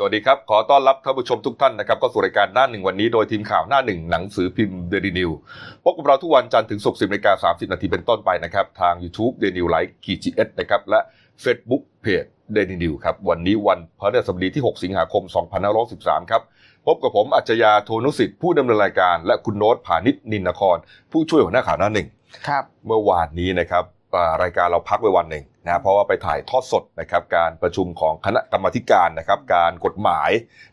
สวัสดีครับ ขอต้อนรับท่านผู้ชมทุกท่านนะครับเข้าสู่รายการหน้าหนึ่งวันนี้โดยทีมข่าวหน้าหนึ่งหนังสือพิมพ์เดลินิวส์พบกับเราทุกวันจันทร์ถึงศุกร์สิบนาฬิกาสามสิบนาทีเป็นต้นไปนะครับ ทาง YouTube เดลินิวส์ไลฟ์กีจีเอสนะครับ และ Facebook เพจเดลินิวส์ครับ วันนี้วันพฤหัสบดีที่ 6 สิงหาคม 2563 ครับ พบกับผมอัจฉริยะโทนุสิทธิ์ผู้ดำเนินรายการ และคุณโน้ตผานิชนินนคร ผู้ช่วยหัวหน้าข่าวหน้าหนึ่งครับเมื่อวานนี้นะครับอ่ารายการเราพักไปวันหนึ่ง นะเพราะว่าไปถ่ายทอดสดนะครับการประชุมของคณะกรรมาธิการนะครับการกฎหมาย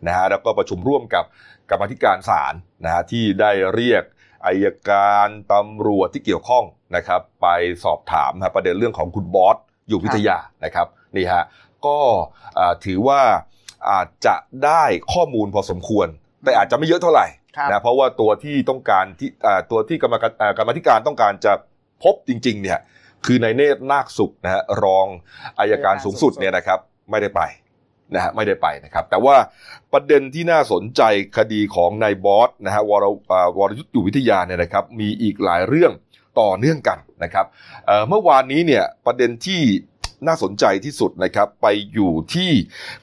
นะฮะแล้วก็ประชุมร่วมกับกรรมาธิการศาลนะฮะที่ได้เรียกอายการตำรวจที่เกี่ยวข้องนะครับ ไปสอบถามนะประเด็นเรื่องของคุณบอสอยู่วิทยานะครับนี่ฮะก็อ่าถือว่าอาจจะได้ข้อมูลพอสมควร แต่อาจจะไม่เยอะเท่าไหร่ครับนะเพราะว่าตัวที่ต้องการที่อ่าตัวที่กรรมการอ่ากรรมาธิการต้องการจะพบจริง ๆ เนี่ย คือในเนตรนาคสุขนะฮะรองอายการสูงสุดเนี่ยนะครับ ไม่ได้ไปนะฮะไม่ได้ไปนะครับ แต่ว่าประเด็นที่น่าสนใจคดีของนายบอสนะฮะวรอ่าวรยุทธ์อยู่วิทยาเนี่ยนะครับ มีอีกหลายเรื่องต่อเนื่องกันนะครับเอ่อเมื่อวานนี้เนี่ยประเด็นที่น่าสนใจที่สุดนะครับไปอยู่ที่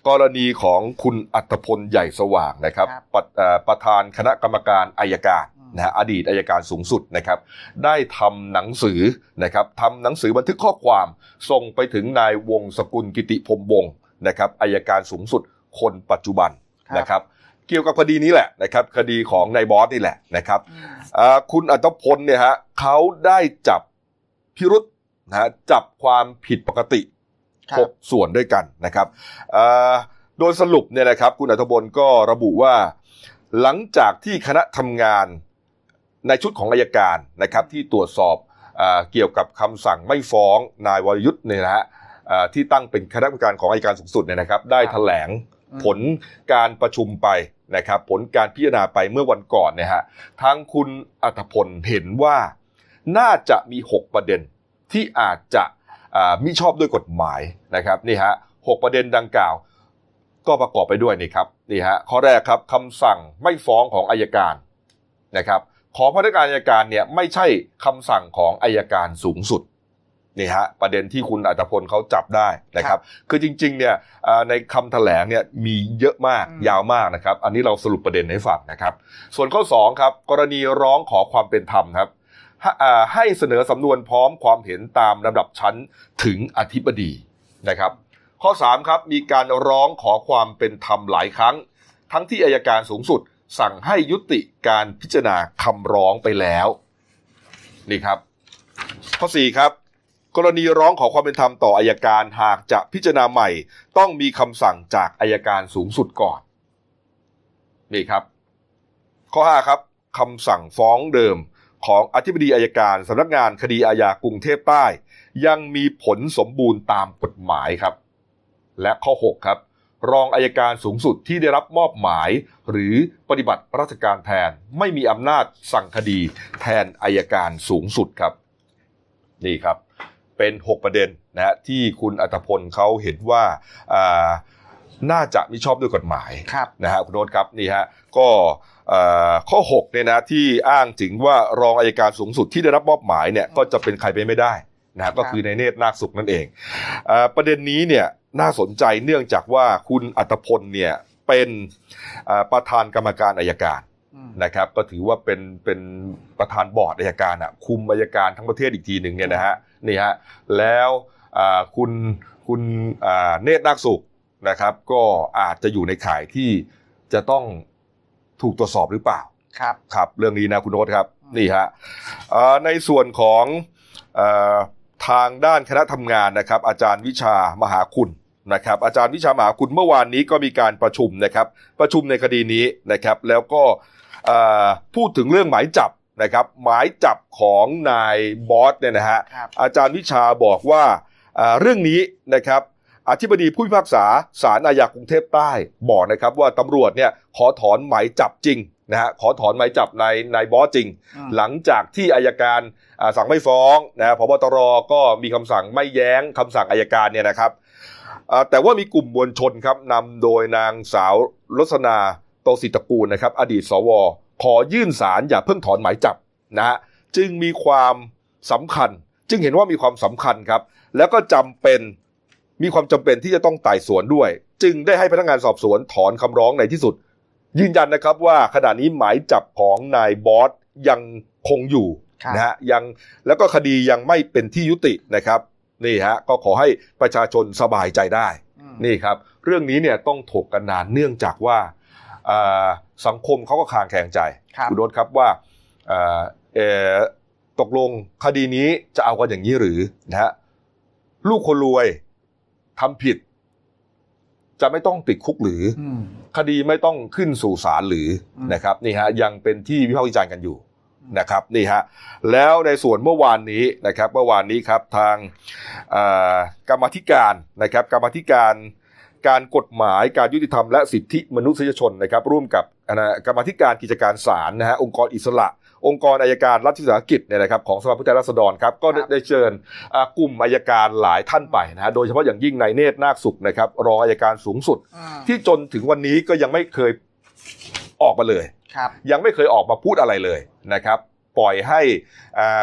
กรณีของคุณอัตพลใหญ่สว่างนะครับครับประเอ่อประธานคณะกรรมการอายการอืม นะฮะอดีตอายการสูงสุดนะครับ ได้ทำหนังสือนะครับทำหนังสือบันทึกข้อความ ส่งไปถึงนายวงศ์สกุลกิติพรหมวงศ์นะครับอายการสูงสุดคนปัจจุบันครับนะครับเกี่ยวกับคดีนี้แหละนะครับคดีของนายบอสนี่แหละนะครับอืมอ่าคุณอัตพลเนี่ยฮะเขาได้จับพิรุษนะฮะจับความผิดปกติครับหกส่วนด้วยกันนะครับอ่าโดยสรุปเนี่ยนะครับคุณอัตพลก็ระบุว่า หลังจากที่คณะทำงาน ในชุดของอายการนะครับที่ตรวจสอบอาเกี่ยวกับคำสั่งไม่ฟ้องนายวรยุทธ์เนี่ยนะฮะอ่าที่ตั้งเป็นคณะกรรมการของอายการสูงสุดเนี่ยนะครับ ได้ครับแถลงอืมผลการประชุมไปนะครับ ผลการพิจารณาไปเมื่อวันก่อนเนี่ยฮะทางคุณอัตพลเห็นว่าน่าจะมี 6 ประเด็นที่อาจจะอ่ามิชอบด้วยกฎหมายนะครับนี่ฮะหกประเด็นดังกล่าว ก็ประกอบไปด้วยนี่ครับนี่ฮะข้อแรกครับคำสั่งไม่ฟ้องของอายการนะครับ ขอพนักงานอายการเนี่ยไม่ใช่คำสั่งของอายการสูงสุดนี่ฮะประเด็นที่คุณอัตพลเขาจับได้นะครับ คือจริงๆเนี่ยอ่าในคำแถลงเนี่ยมีเยอะมากอืมยาวมากนะครับ อันนี้เราสรุปประเด็นให้ฟังนะครับ ส่วนข้อสองครับกรณีร้องขอความเป็นธรรมครับให้อ่าให้เสนอสำนวนพร้อมความเห็นตามลำดับชั้นถึงอธิบดีนะครับ ข้อ3ครับมีการร้องขอความเป็นธรรมหลายครั้ง ทั้งที่อายการสูงสุด สั่งให้ยุติการพิจารณาคำร้องไปแล้ว นี่ครับ ข้อ4ครับ กรณีร้องขอความเป็นธรรมต่ออายการหากจะพิจารณาใหม่ ต้องมีคำสั่งจากอายการสูงสุดก่อน นี่ครับ ข้อ5ครับคำสั่งฟ้องเดิมของอธิบดีอายการสำนักงานคดีอาญากรุงเทพใต้ ยังมีผลสมบูรณ์ตามกฎหมายครับ และข้อ 6 ครับ รองอายการสูงสุดที่ได้รับมอบหมาย หรือปฏิบัติราชการแทนไม่มีอำนาจสั่งคดีแทนอายการสูงสุดครับ นี่ครับ เป็น 6 ประเด็นนะฮะที่คุณอัตพลเขาเห็นว่าอ่าน่าจะมิชอบด้วยกฎหมายครับนะฮะคุณโน้ตครับนี่ฮะก็เอ่อข้อ6เนี่ยนะที่อ้างถึงว่ารองอายการสูงสุดที่ได้รับมอบหมายเนี่ยก็จะเป็นใครไปไม่ได้นะฮะก็คือในเนตรนาคสุขนั่นเองเอ่อประเด็นนี้เนี่ย น่าสนใจเนื่องจากว่าคุณอัตพลเนี่ยเป็นเอ่อประธานกรรมการอายการอืมนะครับ ก็ถือว่าเป็นเป็นประธานบอร์ดอายการอะคุมอายการทั้งประเทศอีกทีหนึ่งเนี่ยนะฮะนี่ฮะแล้วอ่าคุณคุณอ่าเนตรนาคสุขนะครับ ก็อาจจะอยู่ในข่ายที่จะต้องถูกตรวจสอบหรือเปล่าครับครับ เรื่องนี้นะคุณโน้ตครับอืมนี่ฮะเอ่อในส่วนของเออทางด้านคณะทำงานนะครับ อาจารย์วิชามหาคุณ นะครับอาจารย์วิชามหาคุณเมื่อวานนี้ก็มีการประชุมนะครับ ประชุมในคดีนี้นะครับ แล้วก็เอ่อพูดถึงเรื่องหมายจับนะครับ หมายจับของนายบอสเนี่ยนะฮะครับอาจารย์วิชาบอกว่าอ่าเรื่องนี้นะครับอธิบดีผู้พิพากษาศาลอาญากรุงเทพใต้บอกนะครับว่าตำรวจเนี่ยขอถอนหมายจับจริงนะฮะขอถอนหมายจับนายนายบอสจริงอืมหลังจากที่อายการอ่าสั่งไม่ฟ้องนะฮะพบตรก็มีคำสั่งไม่แย้งคำสั่งอายการเนี่ยนะครับอ่า แต่ว่ามีกลุ่มมวลชนครับนำโดยนางสาวรสนาโตศิตะกูลนะครับ อดีตสว ขอยื่นศาลอย่าเพิ่งถอนหมายจับนะฮะจึงมีความสำคัญ จึงเห็นว่ามีความสำคัญครับ แล้วก็จำเป็นมีความจำเป็นที่จะต้องไต่สวนด้วย จึงได้ให้พนักงานสอบสวนถอนคำร้องในที่สุด ยืนยันนะครับว่าขณะนี้หมายจับของนายบอสยังคงอยู่นะฮะยังแล้วก็คดียังไม่เป็นที่ยุตินะครับ นี่ฮะก็ขอให้ประชาชนสบายใจได้อืมนี่ครับ เรื่องนี้เนี่ยต้องถกกันนานเนื่องจากว่าอ่าสังคมเขาก็คลางแคลงใจครับณโรสครับว่าเอ่อเอ่อตกลงคดีนี้จะเอากันอย่างนี้หรือนะฮะลูกคนรวยทำผิด จะไม่ต้องติดคุกหรืออืมคดีไม่ต้องขึ้นสู่ศาลหรืออมนะครับนี่ฮะยังเป็นที่วิพากษ์วิจารณ์กันอยู่ นะครับนี่ฮะแล้วในส่วนเมื่อวานนี้นะครับเมื่อวานนี้ครับทางเอ่อกรรมาธิการนะครับกรรมาธิการการกฎหมายการยุติธรรมและสิทธิมนุษยชนนะครับร่วมกับคณะกรรมาธิการกิจการศาลนะฮะองค์กรอิสระ องค์กรอายการรัฐวิสาหกิจเนี่ยนะครับของสภาผู้แทนราษฎรครับก็ได้ครับได้เชิญอ่ากลุ่มอายการหลายท่านไปนะฮะโดยเฉพาะอย่างยิ่งนายเนตรนาคสุขนะครับรองอายการสูงสุดอืมที่จนถึงวันนี้ก็ยังไม่เคยออกมาเลยครับ ยังไม่เคยออกมาพูดอะไรเลยนะครับ ปล่อยให้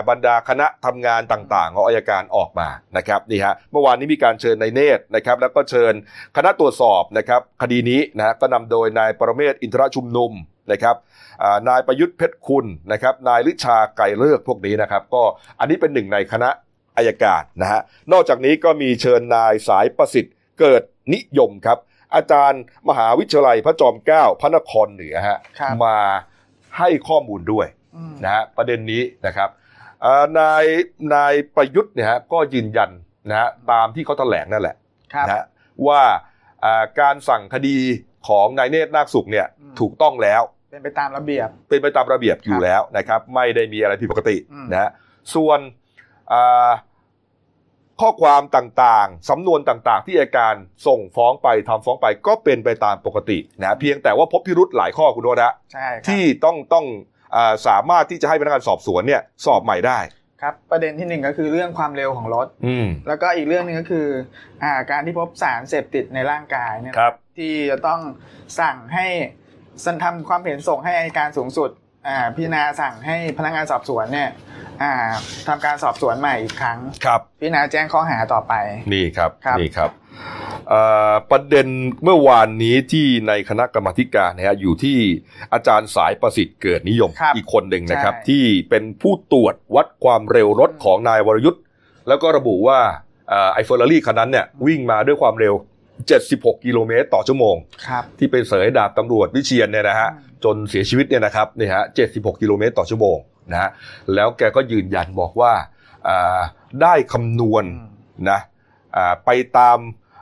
บรรดาคณะทำงานต่างๆของอายการออกมานะครับนี่ฮะเมื่อวานนี้มีการเชิญนายเนตรนะครับ แล้วก็เชิญคณะตรวจสอบนะครับคดีนี้นะฮะก็นำโดยนายปรเมศอินทรชุมนุมนะครับนายประยุทธ์เพชรคุณนะครับ นายลิชาไก่เลิกพวกนี้นะครับ ก็อันนี้เป็นหนึ่งในคณะอายการนะฮะ นอกจากนี้ก็มีเชิญนายสายประสิทธิ์เกิดนิยมครับ อาจารย์มหาวิทยาลัยพระจอมเกล้าพระนครเหนือฮะครับมาให้ข้อมูลด้วยอืมนะฮะประเด็นนี้นะครับเอ่อนายนายประยุทธ์เนี่ยฮะก็ยืนยันนะฮะตามที่เขาแถลงนั่นแหละครับนะฮะว่าอ่าการสั่งคดีของนายเนตรนาคสุขเนี่ยอืมถูกต้องแล้ว เป็นไปตามระเบียบ เป็นไปตามระเบียบอยู่ครับแล้วนะครับ ไม่ได้มีอะไรผิดปกติอืมนะฮะส่วนอ่า ข้อความต่างๆ สำนวนต่างๆ ที่อัยการส่งฟ้องไปทำฟ้องไปก็เป็นไปตามปกตินะเพียงแต่ว่าพบพิรุธหลายข้อคุณโนตฮะใช่ครับที่ต้องต้องอาสามารถที่จะให้พนักงานสอบสวนเนี่ยสอบใหม่ได้ ครับ ประเด็นที่หนึ่งก็คือเรื่องความเร็วของรถ อืม แล้วก็อีกเรื่องหนึงก็คืออ่าการที่พบสารเสพติดในร่างกายเนี่ยครับ ที่จะต้องสั่งให้สันทำความเห็นส่งให้อัยการสูงสุดอ่า พิจารณาสั่งให้พนักงานสอบสวนเนี่ยอ่าทำการสอบสวนใหม่อีกครั้งครับพิจารณาแจ้งข้อหาต่อไปนี่ครับครับนี่ครับเอ่อประเด็นเมื่อวานนี้ที่ในคณะกรรมาธิการนะฮะอยู่ที่อาจารย์สายประสิทธิ์เกิดนิยมครับอีกคนหนึ่งนะครับใช่ที่เป็นผู้ตรวจวัดความเร็วรถของนายวรยุทธ์แล้วก็ระบุว่าเอ่อไอ้เฟอร์รารี่คันนั้นเนี่ยวิ่งมาด้วยความเร็ว 76 กิโลเมตรต่อชั่วโมงครับที่เป็นเสยดาบตำรวจวิเชียนเนี่ยนะฮะอืม จนเสียชีวิตเนี่ยนะครับเนี่ยฮะ76 กิโลเมตรต่อชั่วโมงนะฮะแล้วแกก็ยืนยันบอกว่าอ่าได้คำนวณอืมนะอ่าไปตาม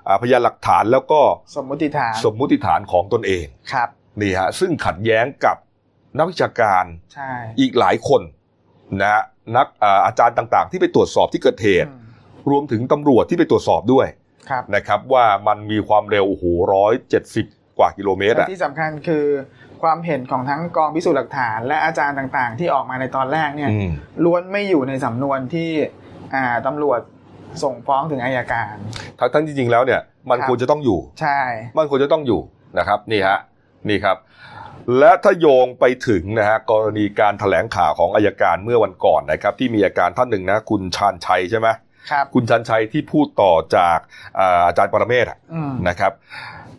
อ่าพยานหลักฐานแล้วก็สมมุติฐานสมมุติฐานของตนเองครับนี่ฮะซึ่งขัดแย้งกับนักวิชาการใช่อีกหลายคนนะฮะนักอ่าอาจารย์ต่างๆ ที่ไปตรวจสอบที่เกิดเหตุอืมรวมถึงตำรวจที่ไปตรวจสอบด้วยครับนะครับ ว่ามันมีความเร็วโอ้โหร้อยเจ็ดสิบกว่ากิโลเมตรและอะที่สำคัญคือ ความเห็นของทั้งกองพิสูจน์หลักฐาน และอาจารย์ต่างๆ ที่ออกมาในตอนแรกเนี่ยอืมล้วนไม่อยู่ในสำนวนที่อ่าตำรวจส่งฟ้องถึงอายการ ทั้งทั้งจริงๆแล้วเนี่ย มันครับควรจะต้องอยู่ ใช่ มันควรจะต้องอยู่นะครับนี่ฮะนี่ครับ และถ้าโยงไปถึงนะฮะกรณีการแถลงข่าวของอายการเมื่อวันก่อนนะครับ ที่มีอาการท่านหนึ่งนะคุณชาญชัยใช่ไหมครับคุณชันชัยที่พูดต่อจากอ่าอาจารย์ปรเมศอะอืมนะครับ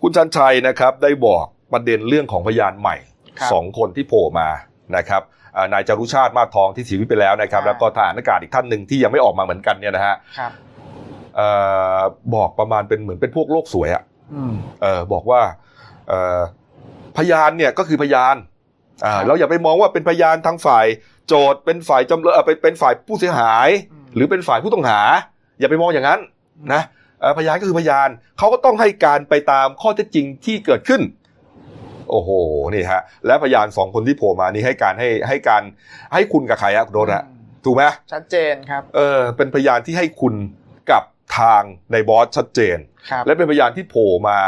คุณชันชัยนะครับได้บอก ประเด็นเรื่องของพยานใหม่ครับสองคนที่โผล่มานะครับอ่านายจารุชาติมาสทองที่เสียชีวิตไปแล้วนะครับครับ แล้วก็ทหารอากาศอีกท่านหนึ่งที่ยังไม่ออกมาเหมือนกันเนี่ยนะฮะครับเอ่อบอกประมาณเป็นเหมือนเป็นพวกโลกสวยอะอืมเออบอกว่าเอ่อพยานเนี่ยก็คือพยานอ่าครับเราอย่าไปมองว่าเป็นพยานทางฝ่ายโจทย์เป็นฝ่ายจำเลยเอ่อเป็นเป็นฝ่ายผู้เสียหายอืมหรือเป็นฝ่ายผู้ต้องหา อย่าไปมองอย่างนั้นนะเอ่อพยานก็คือพยานเขาก็ต้องให้การไปตามข้อเท็จจริงที่เกิดขึ้น โอ้โหนี่ฮะและพยานสองคนที่โผล่มานี่ให้การให้ให้การให้คุณกับใครอะคุณโรสอะอืมถูกไหมชัดเจนครับเออเป็นพยานที่ให้คุณกับทางในบอสชัดเจนครับและเป็นพยานที่โผล่มา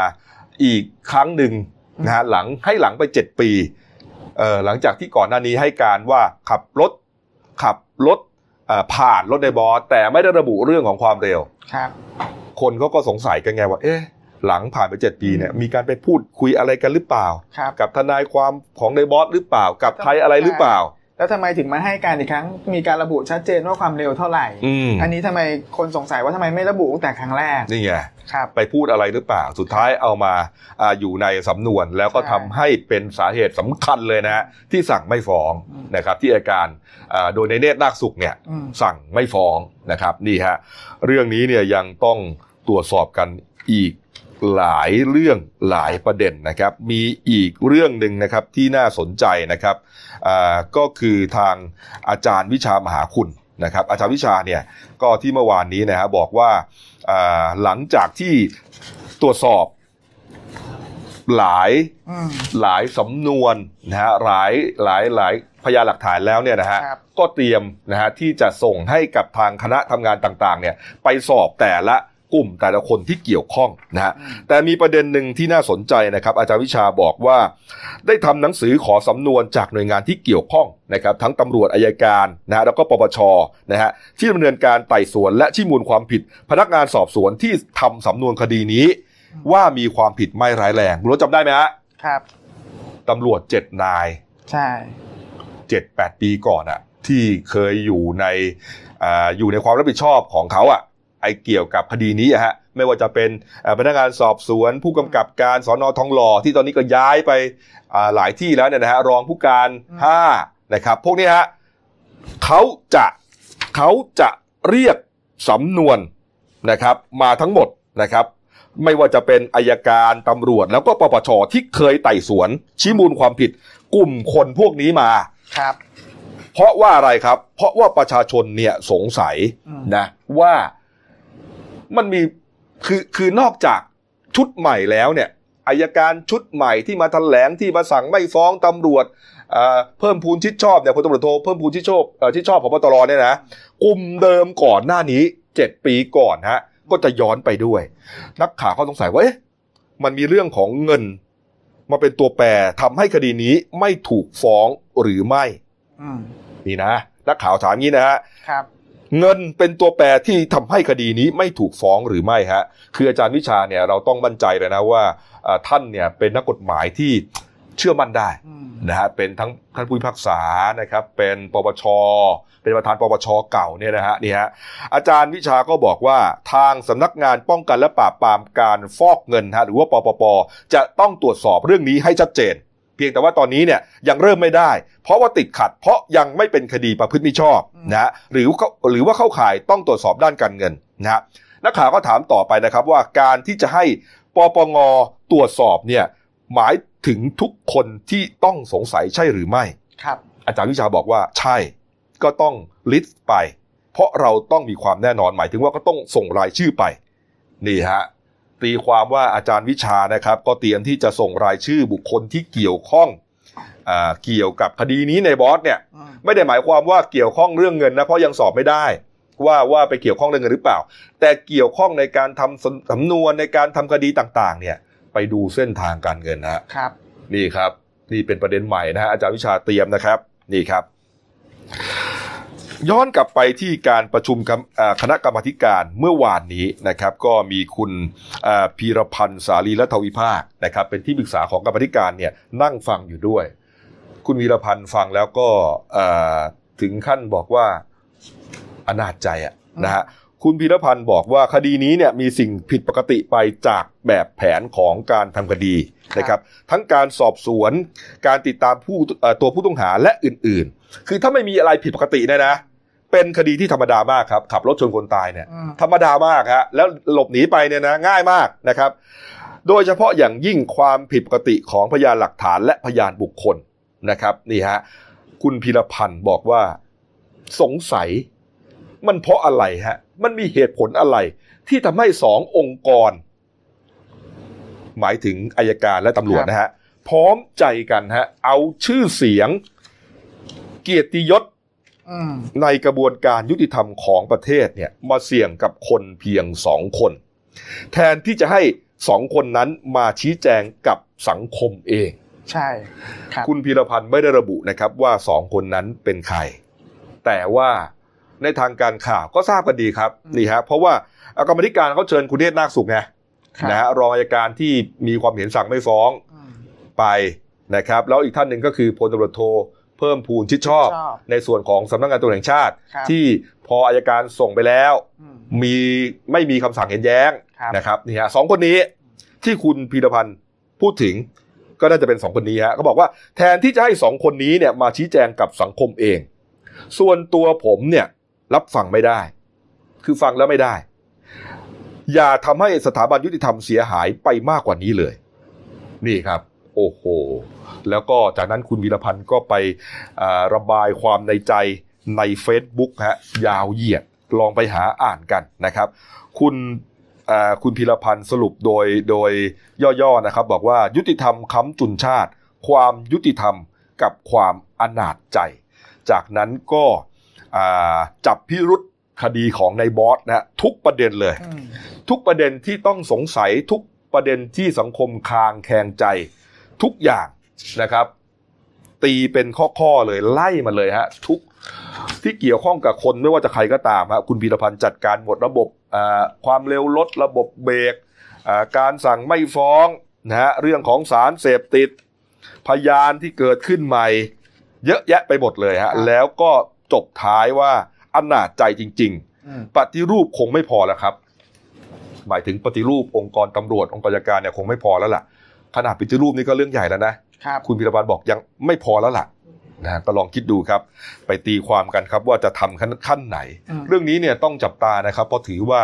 อีกครั้งหนึ่งนะฮะหลังให้หลังไปเจ็ดปีเอ่อหลังจากที่ก่อนหน้านี้ให้การว่าขับรถขับรถเอ่อผ่านรถในบอสแต่ไม่ได้ระบุเรื่องของความเร็วครับ คนเขาก็สงสัยกันไงว่า เอ๊ะ หลังผ่านไปเจ็ดปีเนี่ยมีการไปพูดคุยอะไรกันหรือเปล่าครับกับทนายความของในบอสหรือเปล่า กับใครอะไรหรือเปล่าแต่แล้วทำไมถึงมาให้การอีกครั้ง มีการระบุชัดเจนว่าความเร็วเท่าไหร่อืมอันนี้ทำไมคนสงสัยว่าทำไมไม่ระบุตั้งแต่ครั้งแรกนี่ไงครับไปพูดอะไรหรือเปล่า สุดท้ายเอามาอาอยู่ในสำนวนแล้วก็ใช่ทำให้เป็นสาเหตุสำคัญเลยนะฮะที่สั่งไม่ฟ้องอืมนะครับ ที่อาการอ่าโดยในเนตรนาคสุขเนี่ยอืมสั่งไม่ฟ้องนะครับนี่ฮะเรื่องนี้เนี่ยยังต้องตรวจสอบกันอีก หลายเรื่องหลายประเด็นนะครับ มีอีกเรื่องหนึ่งนะครับที่น่าสนใจนะครับอ่าก็คือทางอาจารย์วิชามหาคุณนะครับ อาจารย์วิชาเนี่ยก็ที่เมื่อวานนี้นะฮะบอกว่าอ่าหลังจากที่ตรวจสอบหลายอืมหลายสำนวนนะฮะหลายหลายหลายพยานหลักฐานแล้วเนี่ยนะฮะครับก็เตรียมนะฮะที่จะส่งให้กับทางคณะทำงานต่างๆเนี่ยไปสอบแต่ละ กลุ่มแต่ละคนที่เกี่ยวข้องนะฮะอืมแต่มีประเด็นหนึ่งที่น่าสนใจนะครับ อาจารย์วิชาบอกว่า ได้ทำหนังสือขอสำนวนจากหน่วยงานที่เกี่ยวข้องนะครับ ทั้งตำรวจอายการนะฮะแล้วก็ปปชนะฮะที่ดำเนินการไต่สวนและชี้มูลความผิด พนักงานสอบสวนที่ทำสำนวนคดีนี้ ว่ามีความผิดไม่ร้ายแรงรู้จำได้ไหมฮะครับตำรวจเจ็ดนาย ใช่เจ็ดแปดปีก่อนอะที่เคยอยู่ในอาอยู่ในความรับผิดชอบของเขาอะ ไอเกี่ยวกับคดีนี้อะฮะไม่ว่าจะเป็นอ่าพนักงานสอบสวน ผู้กำกับการสอนอทองหล่อที่ตอนนี้ก็ย้ายไปอ่าหลายที่แล้วเนี่ยนะฮะรองผู้การห้านะครับพวกนี้ฮะเขาจะเขาจะเรียกสำนวนนะครับมาทั้งหมดนะครับไม่ว่าจะเป็นอายการตำรวจ แล้วก็ปปชที่เคยไต่สวน ชี้มูลความผิดกลุ่มคนพวกนี้มาครับ เพราะว่าอะไรครับ เพราะว่าประชาชนเนี่ยสงสัยอืมนะว่า มันมีคือคือนอกจากชุดใหม่แล้วเนี่ยอายการชุดใหม่ที่มาแถลงที่มาสั่งไม่ฟ้องตำรวจเอ่อเพิ่มพูนชิดชอบเนี่ยพลตำรวจโทเพิ่มพูนชิดชอบเอ่อชิดชอบพบตรเนี่ยนะกลุ่มเดิมก่อนหน้านี้เจ็ดปีก่อนฮะก็จะย้อนไปด้วย นักข่าวเขาสงสัยว่าเอ๊ะมันมีเรื่องของเงิน มาเป็นตัวแปรทำให้คดีนี้ไม่ถูกฟ้องหรือไม่อืมนี่นะนักข่าวถามงี้นะฮะครับ เงินเป็นตัวแปรที่ทำให้คดีนี้ไม่ถูกฟ้องหรือไม่ฮะคืออาจารย์วิชาเนี่ยเราต้องมั่นใจเลยนะว่าเอ่อท่านเนี่ยเป็นนักกฎหมายที่เชื่อมั่นได้อืมนะฮะเป็นทั้งท่านผู้พิพากษานะครับเป็นปปชเป็นประธานปปชเก่าเนี่ยนะฮะนี่ฮะอาจารย์วิชาก็บอกว่าทางสำนักงานป้องกันและปราบปรามการฟอกเงินฮะหรือว่าปปปจะต้องตรวจสอบเรื่องนี้ให้ชัดเจน เพียงแต่ว่าตอนนี้เนี่ยยังเริ่มไม่ได้ เพราะว่าติดขัด เพราะยังไม่เป็นคดีประพฤติมิชอบนะฮะหรือเขาหรือว่าเข้าข่ายต้องตรวจสอบด้านการเงินนะฮะนักข่าวก็ถามต่อไปนะครับว่าการที่จะให้ปปงตรวจสอบเนี่ยหมายถึงทุกคนที่ต้องสงสัยใช่หรือไม่ครับ อาจารย์วิชาบอกว่าใช่ก็ต้องลิสต์ไป เพราะเราต้องมีความแน่นอนหมายถึงว่าก็ต้องส่งรายชื่อไป นี่ฮะ ตีความว่าอาจารย์วิชานะครับ ก็เตรียมที่จะส่งรายชื่อบุคคลที่เกี่ยวข้องอ่าเกี่ยวกับคดีนี้ในบอสเนี่ยอืมไม่ได้หมายความว่าเกี่ยวข้องเรื่องเงินนะเพราะยังสอบไม่ได้ ว่าว่าไปเกี่ยวข้องเรื่องเงินหรือเปล่า แต่เกี่ยวข้องในการทำสำสำนวนในการทำคดีต่างๆ เนี่ย ไปดูเส้นทางการเงินนะฮะครับ นี่ครับ นี่เป็นประเด็นใหม่นะฮะอาจารย์วิชาเตรียมนะครับ นี่ครับ ย้อนกลับไปที่การประชุมคณะกรรมการเมื่อวานนี้นะครับ ก็มีคุณพีรพันธ์สาลีรัฐวิภาคนะครับ เป็นที่ปรึกษาของกรรมการเนี่ยนั่งฟังอยู่ด้วย คุณวีรพันธ์ฟังแล้วก็ถึงขั้นบอกว่าอนาจใจอะนะฮะคุณพีรพันธ์บอกว่าคดีนี้เนี่ยมีสิ่งผิดปกติไปจากแบบแผนของการทำคดีนะครับ ทั้งการสอบสวนการติดตามผู้ตัวผู้ต้องหาและอื่น ๆ คือถ้าไม่มีอะไรผิดปกติเนยนะ เป็นคดีที่ธรรมดามากครับ ขับรถชนคนตายเนี่ยอืมธรรมดามากฮะแล้วหลบหนีไปเนี่ยนะง่ายมากนะครับ โดยเฉพาะอย่างยิ่งความผิดปกติของพยานหลักฐานและพยานบุคคลนะครับนี่ฮะคุณพีรพันธ์บอกว่าสงสัยมันเพราะอะไรฮะ มันมีเหตุผลอะไร ที่ทำให้สององค์กร หมายถึงอายการและตำรวจนะฮะพร้อมใจกันฮะเอาชื่อเสียง เกียรติยศอืม ในกระบวนการยุติธรรมของประเทศเนี่ยมาเสี่ยงกับคนเพียงสองคน แทนที่จะให้สองคนนั้นมาชี้แจงกับสังคมเอง ใช่ครับคุณพีรพันธ์ไม่ได้ระบุนะครับว่าสองคนนั้นเป็นใคร แต่ว่าในทางการข่าวก็ทราบกันดีครับนี่ฮะเพราะว่าเอากรรมธิการเขาเชิญคุณเนตรนาคสุขไงครับนะฮะรองอัยการที่มีความเห็นสั่งไม่ฟ้องอืมไปนะครับ แล้วอีกท่านหนึ่งก็คือพลตำรวจโท เพิ่มพูนชิดชอบชอบ ในส่วนของสำนักงานตำรวจแห่งชาติครับที่พออายการส่งไปแล้วอืมมีไม่มีคำสั่งเห็นแย้งครับนะครับนี่ฮะสองคนนี้ที่คุณพีรพันธ์พูดถึงก็น่าจะเป็นสองคนนี้ฮะก็บอกว่าแทนที่จะให้สองคนนี้เนี่ยมาชี้แจงกับสังคมเอง ส่วนตัวผมเนี่ยรับฟังไม่ได้ คือฟังแล้วไม่ได้ อย่าทำให้สถาบันยุติธรรมเสียหายไปมากกว่านี้เลย นี่ครับโอ้โห แล้วก็จากนั้นคุณวีรพันธ์ก็ไปอ่าระบายความในใจใน Facebook ฮะยาวเหยียดลองไปหาอ่านกันนะครับ คุณอ่าคุณพีรพันธ์สรุปโดยโดยย่อๆนะครับ บอกว่ายุติธรรมค้ำจุนชาติ ความยุติธรรมกับความอนาจใจ จากนั้นก็อ่าจับพิรุษคดีของในายบอสนะฮะทุกประเด็นเลยอืมทุกประเด็นที่ต้องสงสัยทุกประเด็นที่สังคมคลางแคลงใจ ทุกอย่างนะครับ ตีเป็นข้อๆเลยไล่มาเลยฮะทุกที่เกี่ยวข้องกับคนไม่ว่าจะใครก็ตามฮะคุณพีรพันธ์จัดการหมดระบบอ่าความเร็วลดระบบเบรกอ่าการสั่งไม่ฟ้องนะฮะเรื่องของสารเสพติด พยานที่เกิดขึ้นใหม่ เยอะแยะไปหมดเลยฮะแล้วก็จบท้ายว่าอนาจใจจริงๆอืมปฏิรูปคงไม่พอแล้วครับ หมายถึงปฏิรูปองค์กรตำรวจองค์กรอัยการเนี่ยคงไม่พอแล้วล่ะ ขนาดปฏิรูปนี่ก็เรื่องใหญ่แล้วนะครับคุณพิรพันธ์บอกยังไม่พอแล้วล่ะนะฮะก็ลองคิดดูครับ ไปตีความกันครับว่าจะทำขั้นขั้นไหนอืมเรื่องนี้เนี่ยต้องจับตานะครับ เพราะถือว่า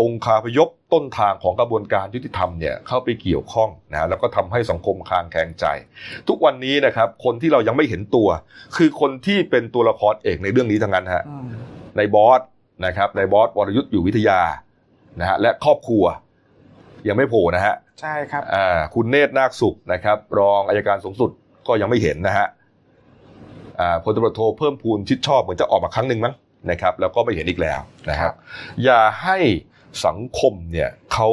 องค์คาพยพต้นทางของกระบวนการยุติธรรมเนี่ยเข้าไปเกี่ยวข้องนะฮะแล้วก็ทำให้สังคมคลางแคลงใจ ทุกวันนี้นะครับ คนที่เรายังไม่เห็นตัว คือคนที่เป็นตัวละครเอกในเรื่องนี้ทั้งนั้นฮะอืมในบอสนะครับในบอสวรยุทธ์อยู่วิทยานะฮะและครอบครัวยังไม่โผล่นะฮะ ใช่ครับอ่าคุณเนตรนาคสุขนะครับ รองอายการสูงสุดก็ยังไม่เห็นนะฮะอ่าพลตำรวจโทเพิ่มพูนชิดชอบเหมือนจะออกมาครั้งหนึ่งมั้งนะครับ แล้วก็ไม่เห็นอีกแล้วนะครับ อย่าให้สังคมเนี่ยเขา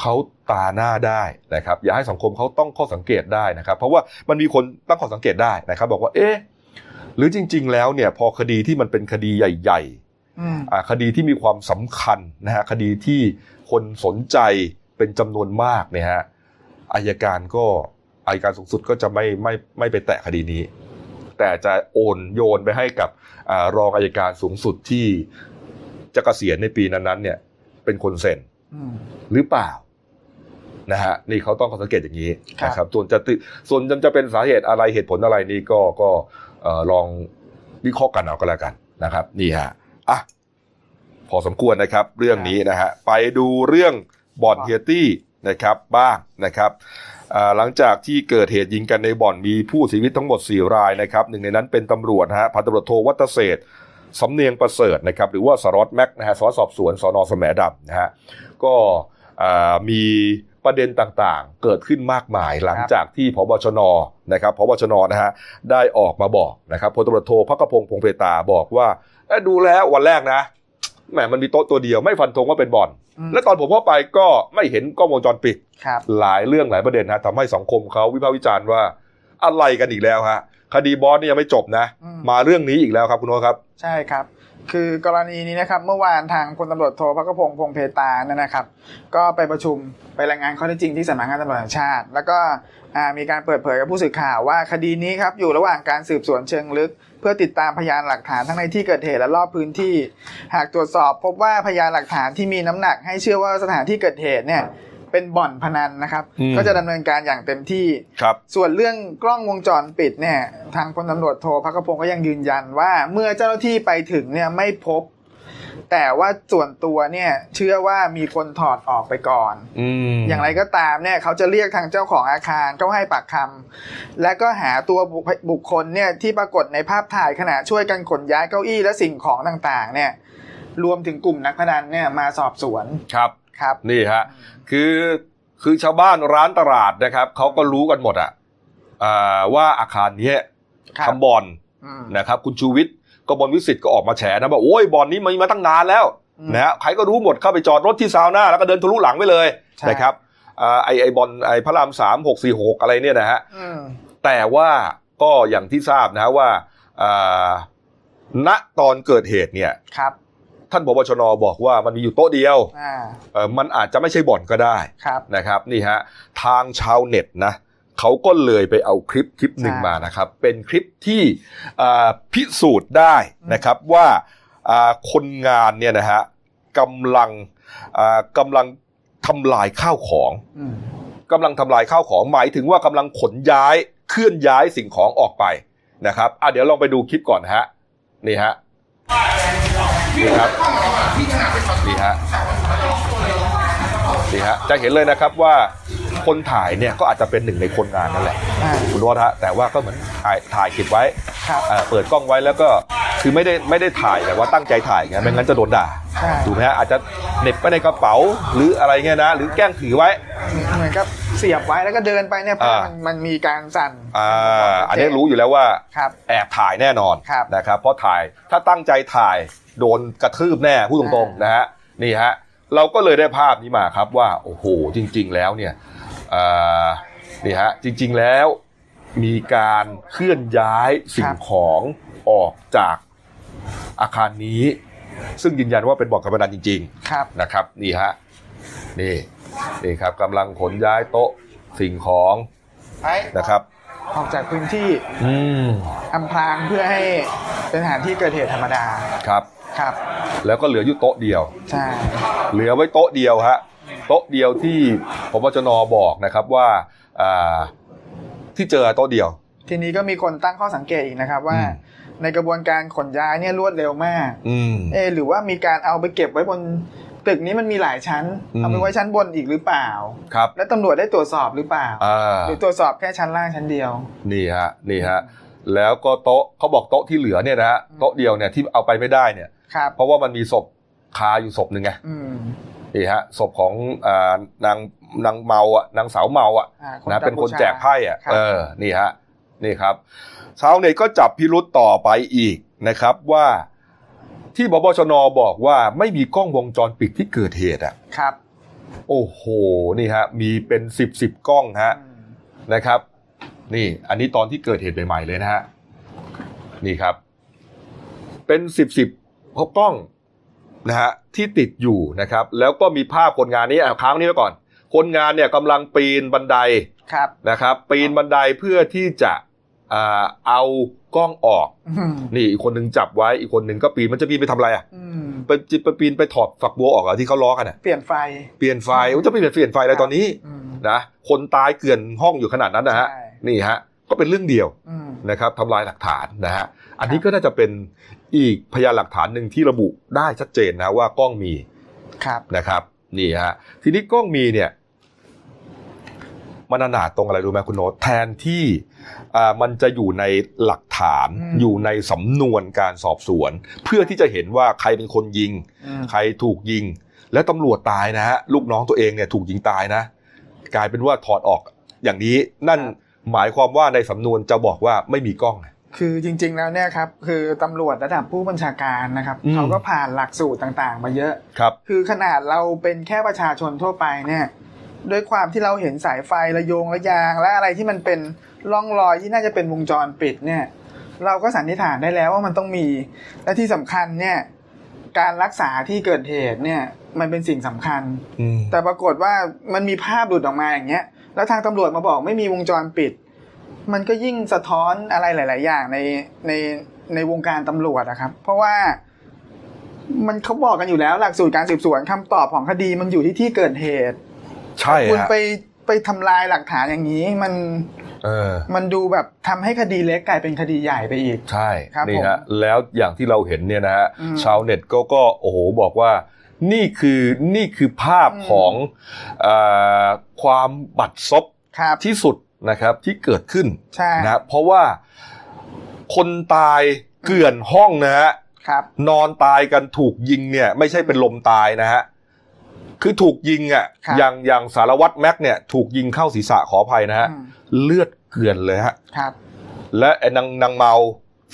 เขาตาหน้าได้นะครับ อย่าให้สังคมเขาต้องข้อสังเกตได้นะครับ เพราะว่ามันมีคนตั้งข้อสังเกตได้นะครับ บอกว่าเอ๊ะหรือจริง ๆ แล้วเนี่ยพอคดีที่มันเป็นคดีใหญ่ๆอืมอ่าคดีที่มีความสำคัญนะฮะคดีที่คนสนใจ เป็นจำนวนมากเนี่ยฮะอายการก็อายการสูงสุดก็จะไม่ไม่ไม่ไปแตะคดีนี้ แต่จะโอนโยนไปให้กับอารองอายการสูงสุดที่จะเกษียณในปีนั้นๆเนี่ย เป็นคนเซ็นอืมหรือเปล่านะฮะนี่เขาต้องข้อสังเกตอย่างนี้ครับนะครับส่วนจะติส่วนจะเป็นสาเหตุอะไรเหตุผลอะไรนี่ก็ก็เอ่อลองวิเคราะห์กันเอาก็แล้วกันนะครับ นี่ฮะอะพอสมควรนะครับ เรื่องนี้นะฮะไปดูเรื่อง บ่อนเฮียตี้นะครับบ้างนะครับอ่าหลังจากที่เกิดเหตุยิงกันในบ่อนมีผู้เสียชีวิตทั้งหมด 4 รายนะครับหนึ่งในนั้นเป็นตำรวจนะฮะพันตำรวจโทวัตเศรษฐ์สำเนียงประเสริฐนะครับหรือว่าสารวัตรแม็กนะฮะสารวัตรสอบสวนสนสแหมดำนะฮะก็อ่ามีประเด็นต่างๆ เกิดขึ้นมากมายหลังจากที่พบชนนะครับพบชนนะฮะได้ออกมาบอกนะครับพลตำรวจโทพักกระพงศ์พงเพตราบอกว่าเอ้ยดูแล้ววันแรกนะ แหมมันมีโต๊ะตัวเดียวไม่ฟันธงว่าเป็นบ่อนอืมและตอนผมเข้าไปก็ไม่เห็นกล้องวงจรปิดครับหลายเรื่องหลายประเด็นนะทำให้สังคมเขาวิพากษ์วิจารณ์ว่าอะไรกันอีกแล้วฮะคดีบอสนี่ยังไม่จบนะอืมมาเรื่องนี้อีกแล้วครับคุณโน้ตครับ ใช่ครับ คือกรณีนี้นะครับ เมื่อวานทางพลตำรวจโทพักกพงศ์พงเพตาเนี่ยนะครับ ก็ไปประชุมไปรายงานข้อเท็จจริงที่สำนักงานตำรวจแห่งชาติ แล้วก็อ่ามีการเปิดเผยกับผู้สื่อข่าวว่าคดีนี้ครับอยู่ระหว่างการสืบสวนเชิงลึก เพื่อติดตามพยานหลักฐานทั้งในที่เกิดเหตุและรอบพื้นที่ หากตรวจสอบพบว่าพยานหลักฐานที่มีน้ำหนัก ให้เชื่อว่าสถานที่เกิดเหตุเนี่ยเป็นบ่อนพนันนะครับอืมก็จะดำเนินการอย่างเต็มที่ครับ ส่วนเรื่องกล้องวงจรปิดเนี่ย ทางพลตำรวจโทพักกพงศ์ก็ยังยืนยันว่า เมื่อเจ้าหน้าที่ไปถึงเนี่ยไม่พบ แต่ว่าส่วนตัวเนี่ยเชื่อว่ามีคนถอดออกไปก่อนอืมอย่างไรก็ตามเนี่ยเขาจะเรียกทางเจ้าของอาคารเข้าให้ปากคำและก็หาตัวบุคบุคคลเนี่ยที่ปรากฏในภาพถ่ายขณะช่วยกันขนย้ายเก้าอี้และสิ่งของต่างๆ เนี่ย รวมถึงกลุ่มนักพนันเนี่ยมาสอบสวนครับครับ นี่ฮะคือคือชาวบ้านร้านตลาดนะครับเขาก็รู้กันหมดอะอ่าว่าอาคารเนี้ยครับทำบ่อนอืมนะครับ คุณชูวิทย์ กบลวิสิทธิ์ก็ออกมาแฉนะบอกโอ้ยบ่อนนี้มีมาตั้งนานแล้วอืมนะฮะใครก็รู้หมดเข้าไปจอดรถที่ซาวน่าแล้วก็เดินทะลุหลังไปเลยใช่นะครับอ่าไอไอบอลไอพระรามสามหกสี่หกอะไรเนี่ยนะฮะอืมแต่ว่าก็อย่างที่ทราบนะว่าอ่าณตอนเกิดเหตุเนี่ยครับท่านพบชนบอกว่ามันมีอยู่โต๊ะเดียวอ่าเอ่อมันอาจจะไม่ใช่บ่อนก็ได้ครับนะครับนี่ฮะทางชาวเน็ตนะ เขาก็เลยไปเอาคลิปคลิปหนึ่งใช่มานะครับ เป็นคลิปที่อ่าพิสูจน์ได้นะครับว่าอ่าคนงานเนี่ยนะฮะกำลังอ่ากำลังทำลายข้าวของอืมกำลังทำลายข้าวของหมายถึงว่ากำลังขนย้ายเคลื่อนย้ายสิ่งของออกไปนะครับอะเดี๋ยวลองไปดูคลิปก่อนนะฮะนี่ฮะนี่ครับนี่ฮะนี่ฮะจะเห็นเลยนะครับว่า คนถ่ายเนี่ยก็อาจจะเป็นหนึ่งในคนงานนั่นแหละอ่าคุณโรสฮะแต่ว่าก็เหมือนถ่ายถ่ายเก็บไว้ครับอ่าเปิดกล้องไว้แล้วก็คือไม่ได้ไม่ได้ถ่ายแต่ว่าตั้งใจถ่ายไงไม่งั้นจะโดนด่าใช่ถูกไหมฮะอาจจะเหน็บไว้ในกระเป๋าหรืออะไรเงี้ยนะ หรือแกล้งถือไว้เหมือนกับเสียบไว้แล้วก็เดินไปเนี่ยเพราะอ่ามันมันมีการสั่นอ่าอันนี้รู้อยู่แล้วว่าครับแอบถ่ายแน่นอนครับนะครับเพราะถ่ายถ้าตั้งใจถ่ายโดนกระทืบแน่พูดตรงๆนะฮะนี่ฮะเราก็เลยได้ภาพนี้มาครับว่า โอ้โห จริง ๆ แล้วเนี่ยอ่า นี่ฮะจริง ๆแล้วมีการเคลื่อนย้ายสิ่งของออกจากอาคารนี้ ซึ่งยืนยันว่าเป็นบ่อนการพนันจริงๆครับนะครับนี่ฮะนี่นี่ครับกำลังขนย้ายโต๊ะสิ่งของนะครับออกจากพื้นที่อืมอำพรางเพื่อให้เป็นสถานที่เกิดเหตุธรรมดาครับครับ แล้วก็เหลืออยู่โต๊ะเดียวใช่เหลือไว้โต๊ะเดียวฮะ โต๊ะเดียวที่พบชนบอกนะครับว่าอ่าที่เจอโต๊ะเดียว ทีนี้ก็มีคนตั้งข้อสังเกตอีกนะครับว่าอืมในกระบวนการขนย้ายเนี่ยรวดเร็วมากอืมเอะหรือว่ามีการเอาไปเก็บไว้บนตึกนี้มันมีหลายชั้นอืมเอาไปไว้ชั้นบนอีกหรือเปล่าครับ แล้วตำรวจได้ตรวจสอบหรือเปล่าอ่าหรือตรวจสอบแค่ชั้นล่างชั้นเดียว นี่ฮะนี่ฮะแล้วก็โต๊ะเขาบอกโต๊ะที่เหลือเนี่ยนะฮะโต๊ะเดียวเนี่ยที่เอาไปไม่ได้เนี่ยครับเพราะว่ามันมีศพคาอยู่ศพหนึ่งไงอืม นี่ฮะศพของอ่านางนางเมาอะนางสาวเมาอะอ่านะเป็นคนกัมพูชาแจกไพ่อะครับเออนี่ฮะนี่ครับชาวเน็ตก็จับพิรุษต่อไปอีกนะครับว่าที่บบบชนบอกว่าไม่มีกล้องวงจรปิดที่เกิดเหตุอะครับ โอ้โหนี่ฮะมีเป็นสิบสิบกล้องฮะอืมนะครับ นี่อันนี้ตอนที่เกิดเหตุใหม่ๆเลยนะฮะนี่ครับ เป็นสิบสิบกล้อง นะฮะที่ติดอยู่นะครับ แล้วก็มีภาพคนงานนี้อะค้างนี้ไว้ก่อน คนงานเนี่ยกำลังปีนบันไดครับนะครับ ปีนบันไดเพื่อที่จะอ่าเอากล้องออกอืมนี่อีกคนหนึ่งจับไว้อีกคนหนึ่งก็ปีนมันจะปีนไปทำอะไรอะอืมไปจิไปปีนไปถอดฝักบัวออกเหรอที่เขาล้อกันอะเปลี่ยนไฟเปลี่ยนไฟโอ้จะไปเปลี่ยนเปลี่ยนไฟอะไรตอนนี้อืมนะคนตายเกลื่อนห้องอยู่ขนาดนั้นนะฮะใช่นี่ฮะก็เป็นเรื่องเดียวอืม นะครับทำลายหลักฐานนะฮะอันนี้ก็น่าจะเป็นอีกพยานหลักฐานหนึ่งที่ระบุได้ชัดเจนนะว่ากล้องมีครับนะครับนี่ฮะทีนี้กล้องมีเนี่ยมันอนาถตรงอะไรรู้ไหมคุณโน้ตแทนที่อ่ามันจะอยู่ในหลักฐานอืมอยู่ในสำนวนการสอบสวน เพื่อที่จะเห็นว่าใครเป็นคนยิงอืมใครถูกยิง และตำรวจตายนะฮะลูกน้องตัวเองเนี่ยถูกยิงตายนะ กลายเป็นว่าถอดออกอย่างนี้นั่น หมายความว่าในสำนวนจะบอกว่าไม่มีกล้องคือจริง ๆ แล้วเนี่ยครับคือตำรวจระดับผู้บัญชาการนะครับอืมเขาก็ผ่านหลักสูตรต่างๆ มาเยอะครับคือขนาดเราเป็นแค่ประชาชนทั่วไปเนี่ยด้วยความที่เราเห็นสายไฟระโยงระยาง และอะไรที่มันเป็นร่องรอยที่น่าจะเป็นวงจรปิดเนี่ยเราก็สันนิษฐานได้แล้วว่ามันต้องมีและที่สำคัญเนี่ยการรักษาที่เกิดเหตุเนี่ยมันเป็นสิ่งสำคัญอืมแต่ปรากฏว่ามันมีภาพหลุดออกมาอย่างเงี้ย แล้วทางตำรวจมาบอกไม่มีวงจรปิด มันก็ยิ่งสะท้อนอะไรหลาย ๆ อย่างในในในวงการตำรวจนะครับ เพราะว่ามันเขาบอกกันอยู่แล้วหลักสูตรการสืบสวนคำตอบของคดีมันอยู่ที่ที่เกิดเหตุ ใช่คุณฮะไปไปทำลายหลักฐานอย่างนี้มันเออมันดูแบบทำให้คดีเล็กกลายเป็นคดีใหญ่ไปอีก ใช่ครับนี่ฮะผมแล้วอย่างที่เราเห็นเนี่ยนะฮะอืมชาวเน็ตก็ก็โอ้โหบอกว่า นี่คือนี่คือภาพอืมของอา ความบัดซบครับที่สุดนะครับที่เกิดขึ้นใช่นะเพราะว่าคนตายเกลื่อนห้องนะฮะครับนอนตายกันถูกยิงเนี่ย ไม่ใช่เป็นลมตายนะฮะคือถูกยิงอะครับอย่างอย่างสารวัตรแม็กเนี่ย ถูกยิงเข้าศีรษะขออภัยนะฮะอืมเลือดเกลื่อนเลยฮะครับและไอ้นางนางเมา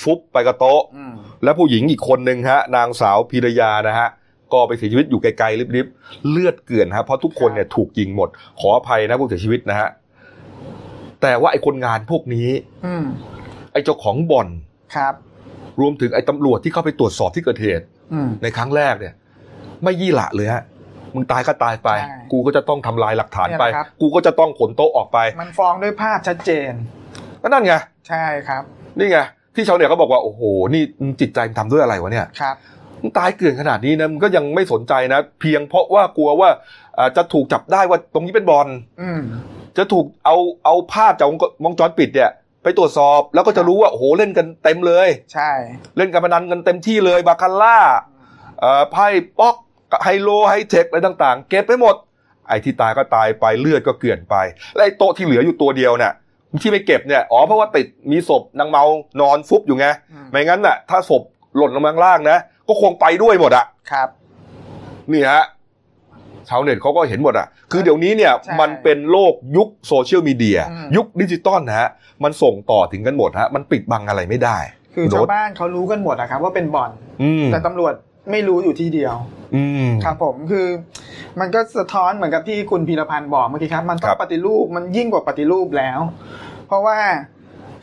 ฟุบไปกับโต๊ะอืมและผู้หญิงอีกคนหนึ่งฮะ นางสาวพีรยานะฮะ ก็ไปเสียชีวิตอยู่ไกลๆริบๆเลือดเกลื่อนฮะเพราะทุกคนเนี่ยถูกยิงหมด ขออภัยนะผู้เสียชีวิตนะฮะแต่ว่าไอ้คนงานพวกนี้อืมไอ้เจ้าของบ่อนครับ รวมถึงไอ้ตำรวจที่เข้าไปตรวจสอบที่เกิดเหตุอืมในครั้งแรกเนี่ย ไม่ยี่หละเลยฮะมึงตายก็ตายไปใช่กูก็จะต้องทำลายหลักฐานไปเนี่ยนะครับกูก็จะต้องขนโต๊ะออกไป มันฟ้องด้วยภาพชัดเจนก็นั่นไง ใช่ครับ นี่ไงที่ชาวเน็ตเขาบอกว่าโอ้โห นี่มึงจิตใจมึงทำด้วยอะไรวะเนี่ยครับมึง ตายเกลื่อนขนาดนี้นะมึงก็ยังไม่สนใจนะ เพียงเพราะว่ากลัวว่าอ่าจะถูกจับได้ว่าตรงนี้เป็นบอลอืมจะถูกเอาเอาภาพจากวงจรปิดเนี่ย ไปตรวจสอบแล้วก็จะรู้ว่าโอ้โหเล่นกันเต็มเลย ใช่ เล่นการพนันกันเต็มที่เลยบาคาร่าเอ่อไพ่ป๊อกไฮโลไฮเทคอะไรต่างๆ เก็บไปหมด ไอ้ที่ตายก็ตายไปเลือดก็เกลื่อนไปและไอ้โต๊ะที่เหลืออยู่ตัวเดียวเนี่ยที่ไม่เก็บเนี่ยอ๋อเพราะว่าติดมีศพนางเมานอนฟุบอยู่ไงอืมไม่งั้นน่ะ ถ้าศพหล่นลงมาข้างล่างนะ ก็คงไปด้วยหมดอะครับนี่ฮะชาวเน็ตเขาก็เห็นหมดอะคือเดี๋ยวนี้เนี่ยใช่มันเป็นโลกยุคโซเชียลมีเดียอืมยุคดิจิตอลนะฮะ มันส่งต่อถึงกันหมดฮะ มันปิดบังอะไรไม่ได้ คือโดชาวดบ้านเขารู้กันหมดนะครับว่าเป็นบ่อนอืมแต่ตำรวจไม่รู้อยู่ที่เดียวอืมครับผมคือมันก็สะท้อนเหมือนกับที่คุณพีรพันธ์บอกเมื่อกี้ครับ มันต้องครับปฏิรูปมันยิ่งกว่าปฏิรูปแล้ว เพราะว่า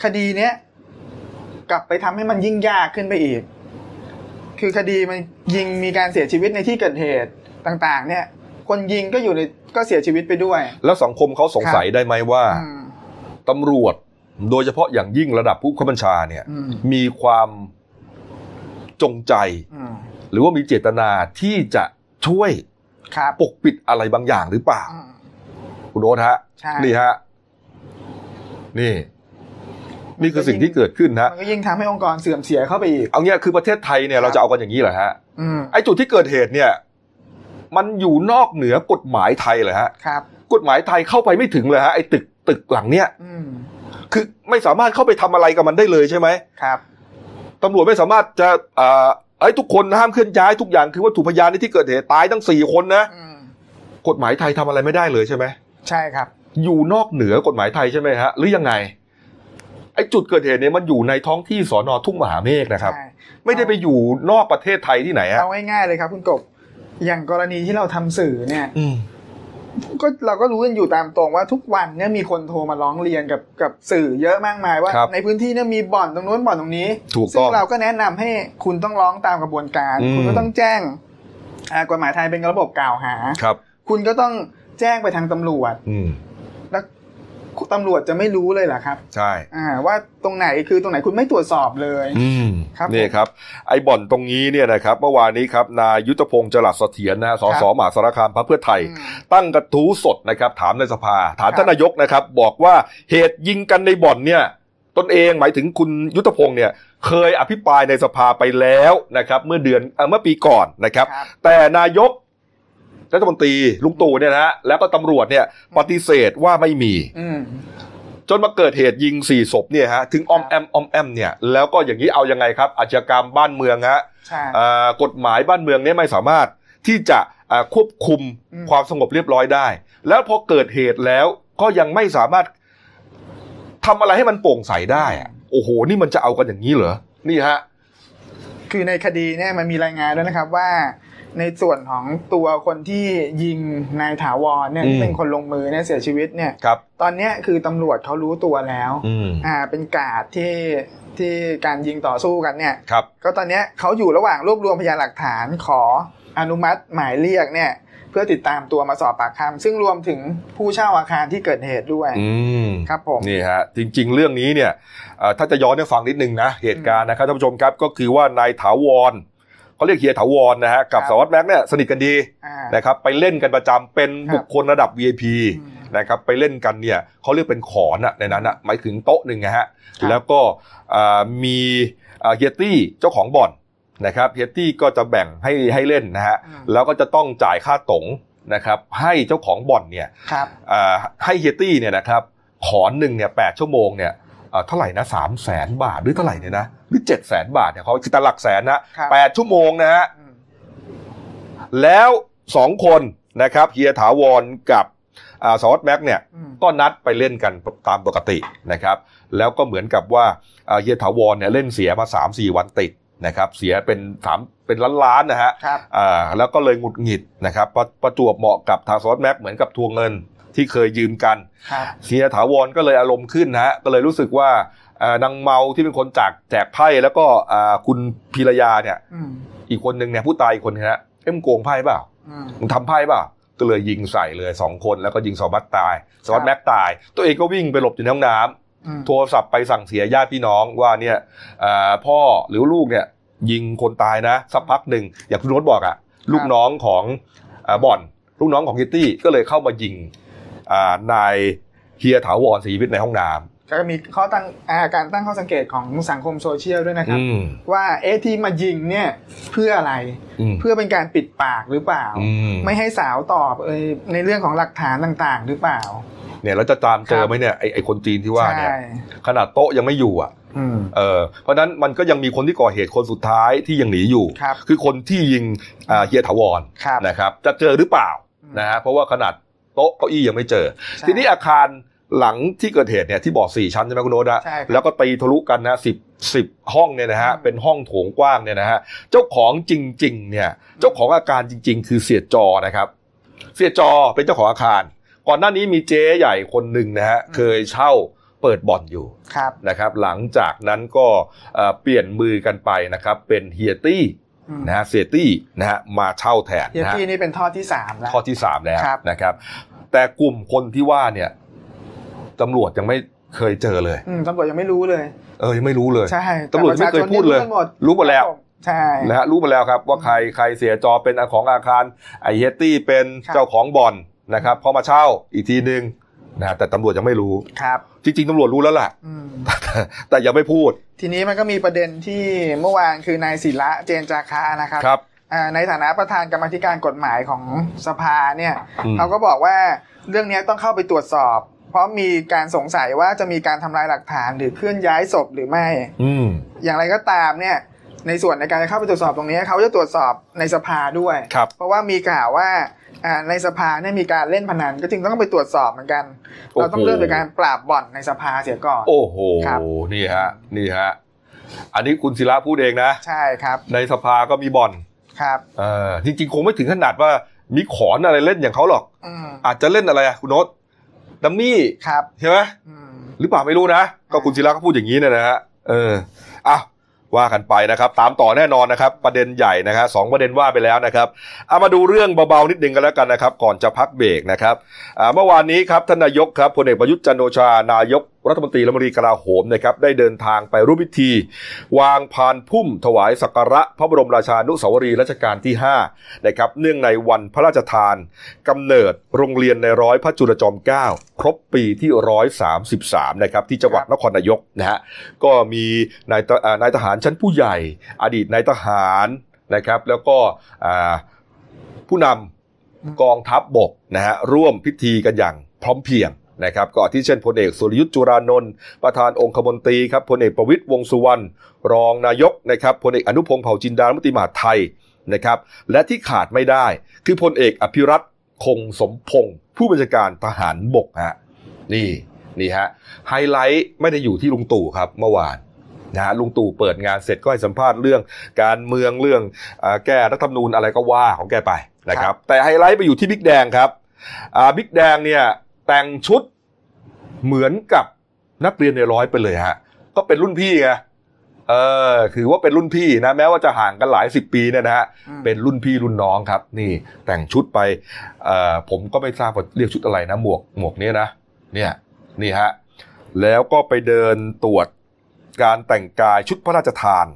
คดีเนี้ยกลับไปทำให้มันยิ่งยากขึ้นไปอีก คือคดีมันยิงมีการเสียชีวิตในที่เกิดเหตุต่างๆ เนี่ย คนยิงก็อยู่ในก็เสียชีวิตไปด้วย แล้วสังคมเขาสงสัยได้ไหมว่าอืมตำรวจโดยเฉพาะอย่างยิ่งระดับผู้ข้าบัญชาเนี่ยอืมมีความจงใจอืมหรือว่ามีเจตนาที่จะช่วยครับปกปิดอะไรบางอย่างหรือเปล่าอืมคุณโอ๊ตฮะใช่นี่ฮะ นี่ นี่คือสิ่งที่เกิดขึ้นนะมันก็ยิ่งทำให้องค์กรเสื่อมเสียเข้าไปอีกเอาเงี้ยคือประเทศไทยเนี่ยเราจะเอากันอย่างนี้เหรอฮะอืมไอ้จุดที่เกิดเหตุเนี่ย มันอยู่นอกเหนือกฎหมายไทยเหรอฮะครับ กฎหมายไทยเข้าไปไม่ถึงเลยฮะไอ้ตึกตึกหลังเนี้ยอืมคือไม่สามารถเข้าไปทำอะไรกับมันได้เลยใช่ไหมครับตำรวจไม่สามารถจะเอ่อไอ้ยทุกคนห้ามเคลื่อนย้ายทุกอย่างคือวัตถุพยานในที่เกิดเหตุตายทั้งสี่คนนะอืมกฎหมายไทยทำอะไรไม่ได้เลยใช่ไหมใช่ครับ อยู่นอกเหนือกฎหมายไทยใช่ไหมฮะหรือยังไง ไอ้จุดเกิดเหตุเนี่ยมันอยู่ในท้องที่สอนอทุ่งมหาเมฆนะครับใช่ไม่ได้ไปอยู่นอกประเทศไทยที่ไหนฮะเอาง่ายๆเลยครับ คุณกบอย่างกรณีที่เราทำสื่อเนี่ยอืมก็เราก็รู้กันอยู่ตามตรงว่าทุกวันเนี่ยมีคนโทรมาร้องเรียนกับกับสื่อเยอะมากมายว่าครับในพื้นที่เนี่ยมีบ่อนตรงนู้นบ่อนตรงนี้ถูกซึ่ต้องงเราก็แนะนำให้คุณต้องร้องตามกระบวนการอืมคุณก็ต้องแจ้งอ่ากฎหมายไทยเป็นระบบกล่าวหาครับ คุณก็ต้องแจ้งไปทางตำรวจอืมแล้ว ตำรวจจะไม่รู้เลยเหรอครับ ใช่อ่าว่าตรงไหนคือตรงไหนคุณไม่ตรวจสอบเลยอืมครับนี่ครับ ไอ้บ่อนตรงนี้เนี่ยนะครับเมื่อวานนี้ครับนายยุทธพงศ์จรัสเสถียรนะฮะสสมหาสารคามพรรคเพื่อไทยอืมตั้งกระทู้สดนะครับ ถามในสภา ถามครับท่านนายกนะครับ บอกว่าเหตุยิงกันในบ่อนเนี่ยตนเองหมายถึงคุณยุทธพงศ์เนี่ยเคยอภิปรายในสภาไปแล้วนะครับ เมื่อเดือนเอ่อเมื่อปีก่อนนะครับครับแต่นายก รัฐมนตรีลุงตู่เนี่ยนะฮะแล้วก็ตำรวจเนี่ยปฏิเสธว่าไม่มี อืม จนมาเกิดเหตุยิงสี่ศพเนี่ยฮะถึงออมแอมออมแอมเนี่ยแล้วก็อย่างนี้เอายังไงครับ อาชญากรรมบ้านเมืองฮะใช่อ่ากฎหมายบ้านเมืองเนี่ยไม่สามารถที่จะอ่าควบคุมอืม ความสงบเรียบร้อยได้ แล้วพอเกิดเหตุแล้วก็ยังไม่สามารถทำอะไรให้มันโปร่งใสได้อะโอ้โห นี่มันจะเอากันอย่างนี้เหรอนี่ฮะ คือในคดีเนี่ยมันมีรายงานด้วยนะครับว่า ในส่วนของตัวคนที่ยิงนายถาวรเนี่ยอืมที่เป็นคนลงมือเนี่ยเสียชีวิตเนี่ย ครับ ตอนเนี้ยคือตำรวจเขารู้ตัวแล้วอืมอ่าเป็นกาดที่ที่การยิงต่อสู้กันเนี่ย ครับ ก็ตอนเนี้ยเขาอยู่ระหว่างรวบรวมพยานหลักฐานขออนุมัติหมายเรียกเนี่ย เพื่อติดตามตัวมาสอบปากคำซึ่งรวมถึงผู้เช่าอาคารที่เกิดเหตุด้วยอืม ครับผม นี่ฮะจริงๆ เรื่องนี้เนี่ยเอ่อถ้าจะย้อนให้ฟังนิดนึงนะเหตุการณ์นะครับท่านผู้ชมครับก็คือว่านายถาวร เขาเรียกเฮียถาวรนะฮะกับครับสารวัตรแม็กซ์เนี่ยสนิทกันดีอ่านะครับไปเล่นกันประจำเป็นครับบุคคลระดับ VIP อืมนะครับไปเล่นกันเนี่ยเขาเรียกเป็นขอนอะในนั้นอะหมายถึงโต๊ะหนึ่งนะฮะครับแล้วก็อ่ามีอ่าเฮียตี้เจ้าของบ่อนนะครับเฮียตี้ก็จะแบ่งให้ให้เล่นนะฮะอืมแล้วก็จะต้องจ่ายค่าตงนะครับให้เจ้าของบ่อนเนี่ยครับอ่าให้เฮียตี้เนี่ยนะครับขอนหนึ่งเนี่ยแปดชั่วโมงเนี่ยอ่า เท่าไหร่นะสามแสนบาทหรือเท่าไหร่เนี่ยนะหรือเจ็ดแสนบาทเนี่ยเขาคือแต่หลักแสนนะครับแปดชั่วโมงนะฮะอืมแล้วสองคนนะครับเฮียถาวรกับอ่าสารวัตรแม็กซ์เนี่ยอืมก็นัดไปเล่นกันตามปกตินะครับ แล้วก็เหมือนกับว่าอ่าเฮียถาวรเนี่ยเล่นเสียมาสามสี่วันติดนะครับ เสียเป็นสามเป็นล้านล้านๆนะฮะครับอ่าแล้วก็เลยหงุดหงิดนะครับประประจวบเหมาะกับทางสารวัตรแม็กซ์เหมือนกับทวงเงิน ที่เคยยืมกันครับเฮียถาวรก็เลยอารมณ์ขึ้นนะฮะก็เลยรู้สึกว่าอ่านางเมาที่เป็นคนจากแจกไพ่แล้วก็อ่าคุณพีรยาเนี่ยอืมอีกคนหนึ่งเนี่ยผู้ตายอีกคนนึงนะเอ็มโกงไพ่เปล่าอืมมึงทำไพ่เปล่าก็เลยยิงใส่เลยสองคนแล้วก็ยิงสวัสดตายสวัสดครับแม็กตาย ตัวเองก็วิ่งไปหลบอยู่ในห้องน้ำอืมโทรศัพท์ไปสั่งเสียญาติพี่น้องว่าเนี่ยเอ่อพ่อหรือลูกเนี่ยยิงคนตายนะ สักพักหนึ่งอย่างคุณโน้ตบอกอะลูกน้องของเอ่อบ่อน ลูกน้องของคิตตี้ก็เลยเข้ามายิงอ่า นายเฮียถาวรศรีวิทย์ในห้องน้ก็มีข้อตั้งอาการตั้งข้อสังเกตของสังคมโซเชียลด้วยนะำครับอืมว่าเอะที่มายิงเนี่ยเพื่ออะไรอืมเพื่อเป็นการปิดปากหรือเปล่าอืมไม่ให้สาวตอบเอยในเรื่องของหลักฐานต่างๆ หรือเปล่า เนี่ยเราจะตามเจอไหมเนี่ยไอไอคนจีนที่ว่าเนี่ยใช่ขนาดโต๊ะยังไม่อยู่อะอืมเออเพราะฉะนั้นมันก็ยังมีคนที่ก่อเหตุคนสุดท้ายที่ยังหนีอยู่ครับคือคนที่ยิงอ่าเฮียถาวรครับนะครับ จะเจอหรือเปล่าอืมนะฮะเพราะว่าขนาด โต๊ะเก้าอี้ยังไม่เจอใช่ทีนี้อาคารหลังที่เกิดเหตุเนี่ยที่บอกสี่ชั้นใช่ไหมคุณโน้ตอะใช่ครับแล้วก็ตีทะลุกันนะสิบสิบห้องเนี่ยนะฮะอืมเป็นห้องโถงกว้างเนี่ยนะฮะเจ้าของจริง ๆ เนี่ย เจ้าของอาการจริง ๆ คือเสียจอนะครับ เสียจอเป็นเจ้าของอาคาร ก่อนหน้านี้มีเจ๊ใหญ่คนหนึ่งนะฮะเคยเช่าเปิดบ่อนอยู่ครับนะครับ หลังจากนั้นก็เอ่อเปลี่ยนมือกันไปนะครับ เป็นเฮียตี้อืม นะฮะเสียตี้นะฮะมาเช่าแทนเฮียนะฮะตี้นี่เป็นทอดที่สามแล้วข้อที่สามแล้วครับนะครับ แต่กลุ่มคนที่ว่าเนี่ยตำรวจยังไม่เคยเจอเลยอืมตำรวจยังไม่รู้เลย เออยังไม่รู้เลยใช่ตำรวจไม่เคยพูดเลยแต่ประชาชนนี่รู้กันหมดรู้หมดแล้วใช่นะฮะรู้มาแล้วครับว่าใครใครเสียจอเป็นของอาคารไอเฮตตี้เป็นครับเจ้าของบ่อนนะครับพอมาเช่าอีกทีนึง นะฮะแต่ตำรวจยังไม่รู้ครับ จริง ๆตำรวจรู้แล้วล่ะอืมแต่ยังไม่พูด ทีนี้มันก็มีประเด็นที่เมื่อวานคือนายศิระเจนจาคะนะครับครับอ่าในฐานะประธานกรรมาธิการกฎหมายของสภาเนี่ยอืมเขาก็บอกว่าเรื่องนี้ต้องเข้าไปตรวจสอบ เพราะมีการสงสัยว่าจะมีการทำลายหลักฐานหรือเคลื่อนย้ายศพหรือไม่อืมอย่างไรก็ตามเนี่ย ในส่วนในการเข้าไปตรวจสอบตรงนี้เขาจะตรวจสอบในสภาด้วยครับเพราะว่ามีข่าวว่าอ่า ในสภาเนี่ยมีการเล่นพนันก็จึงต้องไปตรวจสอบเหมือนกัน เราต้องเริ่มจากการปราบบ่อนในสภาเสียก่อน โอ้โหครับนี่ฮะนี่ฮะอันนี้คุณศิระพูดเองนะ ใช่ครับ ในสภาก็มีบ่อนครับเออจริงๆ คงไม่ถึงขนาดว่ามีขอนอะไรเล่นอย่างเขาหรอกอืมอาจจะเล่นอะไรอะคุณโน้ตดัมมี่ครับใช่ไหมอืมหรือเปล่าไม่รู้นะ ก็คุณศิระก็พูดอย่างนี้เนี่ยนะฮะเอออะว่ ว่ากันไปนะครับ ตามต่อแน่นอนนะครับ ประเด็นใหญ่นะครับสองประเด็นว่าไปแล้วนะครับเอามาดูเรื่องเบาๆนิดนึงกันแล้วกันนะครับ ก่อนจะพักเบรกนะครับเมื่อวานนี้ครับท่านนายกครับพลเอกประยุทธ์จันโอชานายก รัฐมนตรีและมนตรีกลาโหมนะครับได้เดินทางไปร่วมพิธี วางพานพุ่ม ถวายสักการะพระบรมราชานุสาวรีย์รัชกาลที่5นะครับเนื่องในวันพระราชทานกำเนิดโรงเรียนในร้อยพระจุลจอมเกล้าครบปีที่ 133นะครับที่จังหวัดนครนายกนะฮะก็มีนายทอ่านายทหารชั้นผู้ใหญ่ อดีตนายทหารนะครับแล้วก็ผู้นำกองทัพบบกนะฮะร่วมพิธีกันอย่างพร้อมเพรียง นะครับก่อนที่เช่นพลเอกสุรยุทธ์จุรานนท์ประธานองคมนตรีครับพลเอกประวิตรวงสุวรรณรองนายกนะครับพลเอกอนุพงศ์เผ่าจินดารัฐมนตรีมหาดไทยนะครับและที่ขาดไม่ได้คือพลเอกอภิรัตคงสมพงศ์ผู้บัญชาการทหารบกฮะนี่นี่ฮะไฮไลท์ไม่ได้อยู่ที่ลุงตู่ครับเมื่อวานนะฮะลุงตู่เปิดงานเสร็จก็ให้สัมภาษณ์เรื่องการเมืองเรื่องอแก้รัฐธรรมนูญอะไรก็ว่าของแกไปนะครับแต่ไฮไลท์ไปอยู่ที่บิ๊กแดงครับบิ๊กแดงเนี่ย แต่งชุดเหมือนกับนักเรียนในร้อยไปเลยฮะ ก็เป็นรุ่นพี่ไงเออคือว่าเป็นรุ่นพี่นะ แม้ว่าจะห่างกันหลายสิบปีเนี่ยนะฮะอืมเป็นรุ่นพี่รุ่นน้องครับ นี่แต่งชุดไปเอ่อผมก็ไม่ทราบว่าเรียกชุดอะไรนะ หมวกหมวกเนี้ยนะเนี่ยนี่ฮะแล้วก็ไปเดินตรวจการแต่งกายชุดพระราชทาน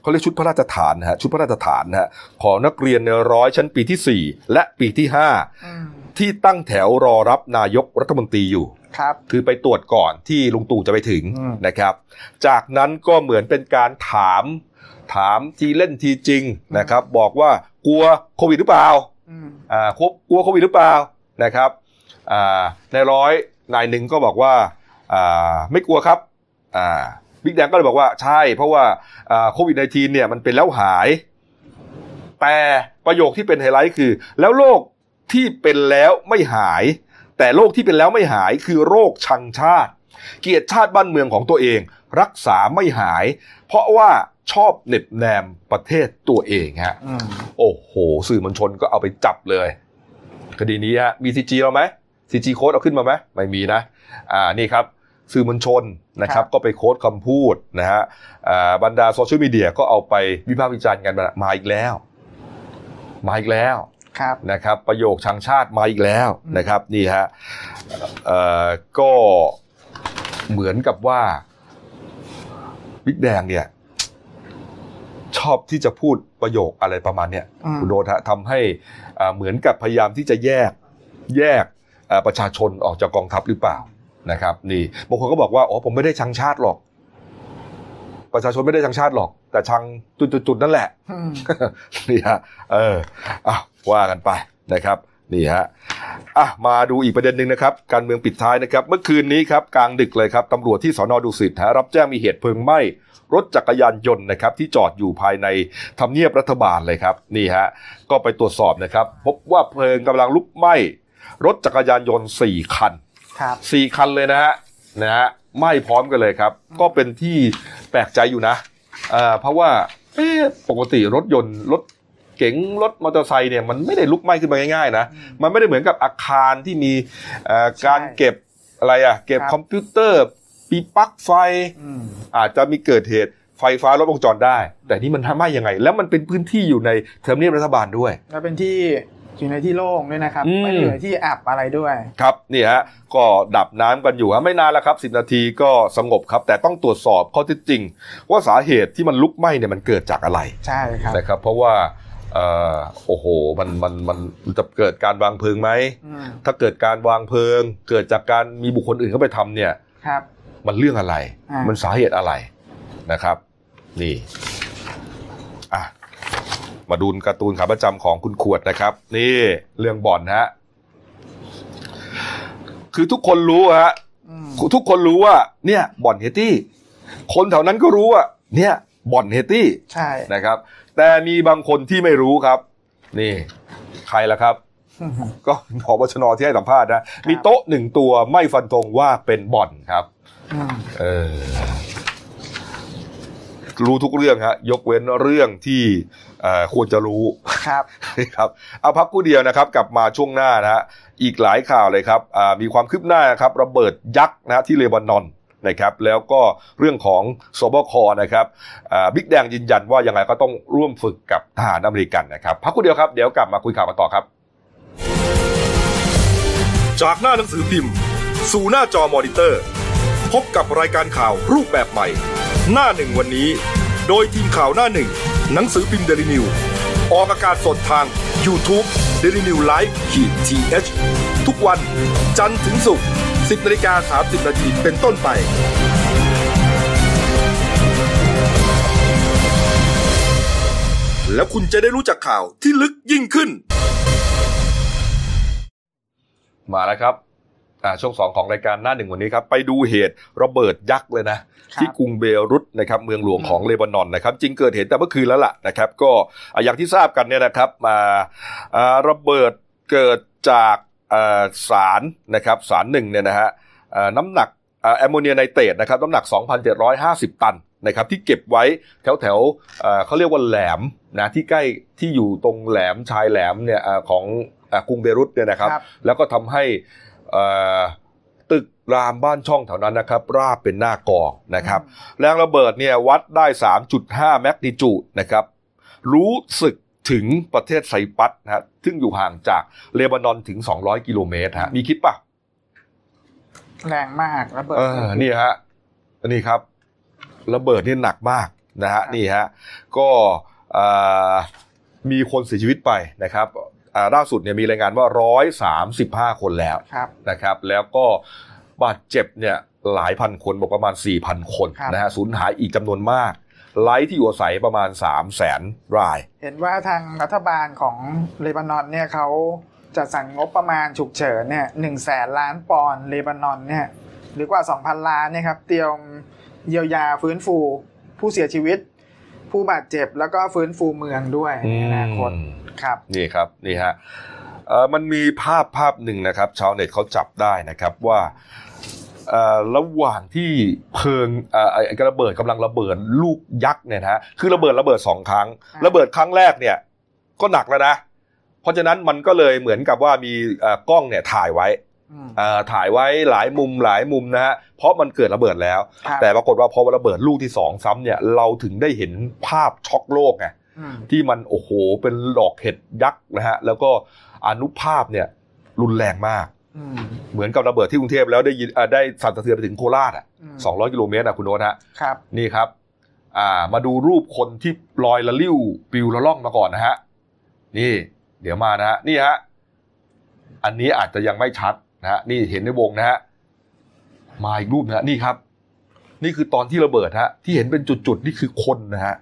เขาเรียกชุดพระราชทานนะฮะชุดพระราชทานนะฮะของนักเรียนในร้อยชั้นปีที่สี่และปีที่ห้าอืม ที่ตั้งแถวรอรับนายกรัฐมนตรีอยู่ครับคือไปตรวจก่อนที่ลุงตู่จะไปถึงอืมนะครับ จากนั้นก็เหมือนเป็นการถาม ถามทีเล่นทีจริงนะครับ บอกว่ากลัวโควิดหรือเปล่าอืมอ่าครบกลัวโควิดหรือเปล่านะครับอ่าในร้อยนายหนึ่งก็บอกว่าอ่าไม่กลัวครับอ่าบิ๊กแดงก็เลยบอกว่าใช่ เพราะว่าอ่าโควิด -19 เนี่ยมันเป็นแล้วหาย แต่ประโยคที่เป็นไฮไลท์คือ แล้วโรค ที่เป็นแล้วไม่หาย แต่โรคที่เป็นแล้วไม่หายคือโรคชังชาติ เกลียดชาติบ้านเมืองของตัวเอง รักษาไม่หาย เพราะว่าชอบเหน็บแนมประเทศตัวเองฮะอืมโอ้โห สื่อมวลชนก็เอาไปจับเลย คดีนี้ฮะมีซีจีเราไหมซีจีโค้ดเอาขึ้นมาไหมไม่มีนะ อ่านี่ครับสื่อมวลชนนะครับก็ไป quote คำพูดนะฮะอ่าบรรดาโซเชียลมีเดียก็เอาไปวิพากษ์วิจารณ์กันมาอีกแล้ว มาอีกแล้วครับ นะครับ ประโยคชังชาติมาอีกแล้วอืมนะครับนี่ฮะเอ่อก็เหมือนกับว่าบิ๊กแดงเนี่ยชอบที่จะพูดประโยคอะไรประมาณเนี้ยอืมคุณโดนฮะทำให้อ่าเหมือนกับพยายามที่จะแยกแยกอ่าประชาชนออกจากกองทัพหรือเปล่านะครับ นี่บางคนก็บอกว่าอ๋อผมไม่ได้ชังชาติหรอก ประชาชนไม่ได้ชังชาติหรอก แต่ชังจุดๆๆนั่นแหละอืมนี่ฮะเอออะว่ากันไปนะครับนี่ฮะอะมาดูอีกประเด็นหนึ่งนะครับ การเมืองปิดท้ายนะครับ เมื่อคืนนี้ครับกลางดึกเลยครับตำรวจที่สอนอดุสิตฮะรับแจ้งมีเหตุเพลิงไหม้รถจักรยานยนต์นะครับที่จอดอยู่ภายในทำเนียบรัฐบาลเลยครับนี่ฮะก็ไปตรวจสอบนะครับ พบว่าเพลิงกำลังลุกไหม้รถจักรยานยนต์สี่คันครับสี่คันเลยนะฮะ นะฮะไหม้พร้อมกันเลยครับ ก็เป็นที่แปลกใจอยู่นะอ่าเพราะว่าเอ๊ะปกติรถยนต์รถเก๋งรถมอเตอร์ไซค์เนี่ยมันไม่ได้ลุกไหม้ขึ้นมาง่ายๆนะอืมมันไม่ได้เหมือนกับอาคารที่มีเอ่อใช่การเก็บอะไรอะเก็บครับคอมพิวเตอร์ปีปลั๊กไฟอืมอาจจะมีเกิดเหตุไฟฟ้าลัดวงจรได้ แต่นี่มันทำไหม้ยังไง แล้วมันเป็นพื้นที่อยู่ในเทอร์มิเนียมรัฐบาลด้วย แล้วเป็นที่ อยู่ในที่โล่งด้วยนะครับอืมไม่ได้อยู่ในที่อับอะไรด้วย ครับนี่ฮะก็ดับน้ำกันอยู่ฮะไม่นานแล้วครับ10นาทีก็สงบครับ แต่ต้องตรวจสอบข้อเท็จจริง ว่าสาเหตุที่มันลุกไหม้เนี่ยมันเกิดจากอะไรใช่ครับนะครับ เพราะว่าเอ่อโอ้โหมันมัน มัน มันจะเกิดการวางเพลิงไหมอืมถ้าเกิดการวางเพลิง เกิดจากการมีบุคคลอื่นเข้าไปทำเนี่ย ครับ มันเรื่องอะไรอ่ามัมันสาเหตุอะไร นะครับ นี่อะ มาดูการ์ตูนขาประจำของคุณขวดนะครับ นี่เรื่องบ่อนฮะคือทุกคนรู้ฮะอืมทุกคนรู้ว่า เนี่ยบ่อนเฮตี้ คนแถวนั้นก็รู้ว่าเนี่ยบ่อนเฮตี้ใช่นะครับ แต่มีบางคนที่ไม่รู้ครับ นี่ ใครล่ะครับอืมก็พบชนที่ให้สัมภาษณ์นะมีโต๊ะหนึ่งตัวไม่ฟันธงว่าเป็นบ่อนครับอืมเออรู้ทุกเรื่องฮะ ยกเว้นเรื่องที่เอ่อ ควรจะรู้ครับครับ เอาพักกูเดียวนะครับ กลับมาช่วงหน้านะฮะอีกหลายข่าวเลยครับอ่ามีความคืบหน้านะครับระเบิดยักษ์นะฮะที่เลบานอนนะครับแล้วก็เรื่องของศบคนะครับอ่าบิ๊กแดงยืนยันว่ายังไงก็ต้องร่วมฝึกกับทหารอเมริกันนะครับพักกูเดียวครับ เดี๋ยวกลับมาคุยข่าวกันต่อครับ จากหน้าหนังสือพิมพ์ สู่หน้าจอมอนิเตอร์ พบกับรายการข่าวรูปแบบใหม่ หน้าหนึ่งวันนี้ โดยทีมข่าวหน้าหนึ่ง หนังสือพิมพ์เดลิวิวออกอากาศสดทาง YouTube d e l i n e w l i v e ขีดทีทุกวันจันทร์ถึงศุกร์10นาฬิกา30นาทีเป็นต้นไป แล้วคุณจะได้รู้จักข่าวที่ลึกยิ่งขึ้น มาแล้วครับ ช่วงสองของรายการหน้าหนึ่งวันนี้ครับไปดูเหตุระเบิดยักษ์เลยนะครับที่กรุงเบรุตนะครับเมืองหลวงของเลบานอนนะครับจริงเกิดเหตุแต่เมื่อคืนแล้วล่ะนะครับ ก็อ่าอย่างที่ทราบกันเนี่ยนะครับมาอ่าระเบิดเกิดจากอ่าสารนะครับสารหนึ่งเนี่ยนะฮะอ่าน้ำหนักอ่าแอมโมเนียไนเตรตนะครับน้ำหนัก 2,750 ตันนะครับที่เก็บไว้แถวแถวๆอ่าเขาเรียกว่าแหลมนะที่ใกล้ที่อยู่ตรงแหลมชายแหลมเนี่ยอ่าของอ่ากรุงเบรุตเนี่ยนะครับครับแล้วก็ทำให้เอ่อ ตึกรามบ้านช่องแถวนั้นนะครับ ราบเป็นหน้ากองนะครับ แรงระเบิดเนี่ยวัดได้ 3.5 แมกนิจูดนะครับ รู้สึกถึงประเทศไซปัสนะฮะซึ่งอยู่ห่างจากเลบานอนถึง 200 กิโลเมตรฮะมีคิดปะแรงมากระเบิดเออนี่ฮะนี่ครับ ระเบิดนี่หนักมากนะฮะนี่ฮะก็อ่ามีคนเสียชีวิตไปนะครับอ่า ล่าสุดเนี่ยมีรายงานว่า 135 คนแล้วครับนะครับ แล้วก็บาดเจ็บเนี่ยหลายพันคนบอกประมาณ 4,000 คนครับนะฮะสูญหายอีกจำนวนมากไร้ที่อยู่อาศัยประมาณ 3 0 0แสนราย เห็นว่าทางรัฐบาลของเลบานอนเนี่ยเขาจัดสรรงบประมาณฉุกเฉินเนี่ยหนึ่งแสนล้านปอนด์เลบานอนเนี่ยหรือกว่า 2,000 ล้านเนี่ยครับเตรียมเยียวยาฟื้นฟูผู้เสียชีวิต ผู้บาดเจ็บแล้วก็ฟื้นฟูเมืองด้วยในอนาคตครับนี่ครับนี่ฮะเอ่อมันมีภาพภาพหนึ่งนะครับ ชาวเน็ตเขาจับได้นะครับว่าเอ่อระหว่างที่เพลิงเอ่อไอ้ระเบิดกำลังระเบิดลูกยักษ์เนี่ยนะฮะคือระเบิดระเบิดสองครั้งอ่าระเบิดครั้งแรกเนี่ย ก็หนักแล้วนะ เพราะฉะนั้นมันก็เลยเหมือนกับว่ามีเอ่อกล้องเนี่ยถ่ายไว้อืมเอ่อ ถ่ายไว้หลายมุมหลายมุมนะฮะเพราะมันเกิดระเบิดแล้วครับแต่ปรากฏว่าพอระเบิดลูกที่สองซ้ำเนี่ยเราถึงได้เห็นภาพช็อกโลกไงอืมที่มันโอ้โหเป็นหลอกเห็ดยักษ์นะฮะแล้วก็อนุภาพเนี่ยรุนแรงมากอืมเหมือนกับระเบิดที่กรุงเทพแล้วได้ยินอ่าได้สั่นสะเทือนไปถึงโคราชอะมสองร้อยกิโลเมตรนะคุณโน้ตฮะครับนี่ครับ อ่ามาดูรูปคนที่ลอยละลิ้วปลิวละล่องมาก่อนนะฮะนี่ เดี๋ยวมานะฮะนี่ฮะอันนี้อาจจะยังไม่ชัด นะฮะนี่เห็นในวงนะฮะมาอีกรูปนะฮะนี่ครับ นี่คือตอนที่ระเบิดฮะ ที่เห็นเป็นจุดๆนี่คือคนนะฮะ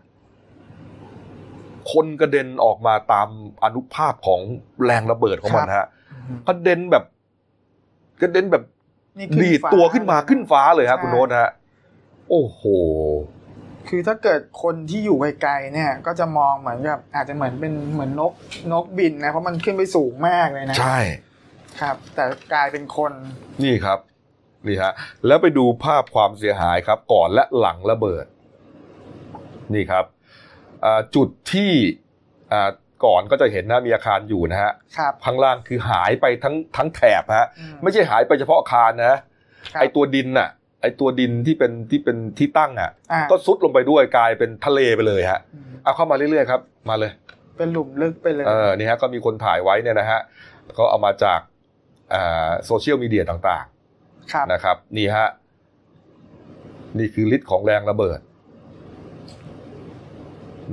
คนกระเด็นออกมาตามอนุภาพของแรงระเบิดของมันฮะกระเด็นแบบกระเด็นแบบนี่ขึ้นดีดฟ้าตัวขึ้นมาขึ้นฟ้าเลยฮะใช่คุณโน้ตฮะโอ้โห คือถ้าเกิดคนที่อยู่ไกลๆเนี่ย ก็จะมองเหมือนกับอาจจะเหมือนเป็นเหมือนนกนกบินนะเพราะมันขึ้นไปสูงมากเลยนะใช่ ครับ แต่กลายเป็นคนนี่ครับนี่ฮะแล้วไปดูภาพความเสียหายครับ ก่อนและหลังระเบิด นี่ครับอ่าจุดที่อ่าก่อนก็จะเห็นนะมีอาคารอยู่นะฮะครับข้างล่างคือหายไปทั้งทั้งแถบฮะอืไม่ใช่หายไปเฉพาะอาคารนะครับไอตัวดินน่ะ ไอตัวดินที่เป็นที่เป็นที่ตั้งอะอ่าก็ซุดลงไปด้วยกลายเป็นทะเลไปเลยฮะอืมเอาเข้ามาเรื่อยๆครับ มาเลย เป็นหลุมลึกไปเลย เออ นี่ฮะก็มีคนถ่ายไว้เนี่ยนะฮะก็เอามาจากอ่า โซเชียลมีเดียต่างๆครับนะครับ นี่ฮะ นี่คือฤทธิ์ของแรงระเบิด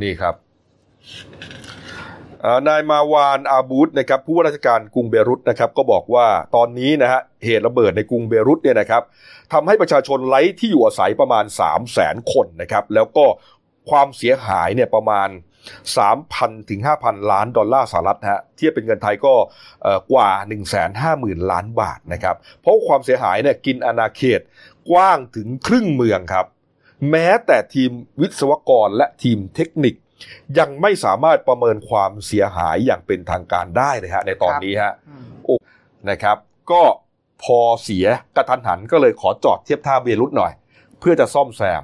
นี่ครับเอ่อนายมาวานอาบูดนะครับผู้ว่าราชการกรุงเบรุตนะครับ ก็บอกว่าตอนนี้นะฮะเหตุระเบิดในกรุงเบรุตเนี่ยนะครับทำให้ประชาชนไร้ที่อยู่อาศัยประมาณ 3 0 0แสนคนนะครับ แล้วก็ความเสียหายเนี่ยประมาณ 3,000 ถึง 5,000 ล้านดอลลาร์สหรัฐนะฮะเทียบเป็นเงินไทยก็เอ่อกว่า 150,000 ล้านบาทนะครับ เพราะความเสียหายเนี่ยกินอาณาเขตกว้างถึงครึ่งเมืองครับ แม้แต่ทีมวิศวกรและทีมเทคนิค ยังไม่สามารถประเมินความเสียหายอย่างเป็นทางการได้เลยฮะในตอนนี้ฮะอืมนะครับ ก็พอเสียกระทันหันก็เลยขอจอดเทียบท่าเบรุตหน่อย เพื่อจะซ่อมแซม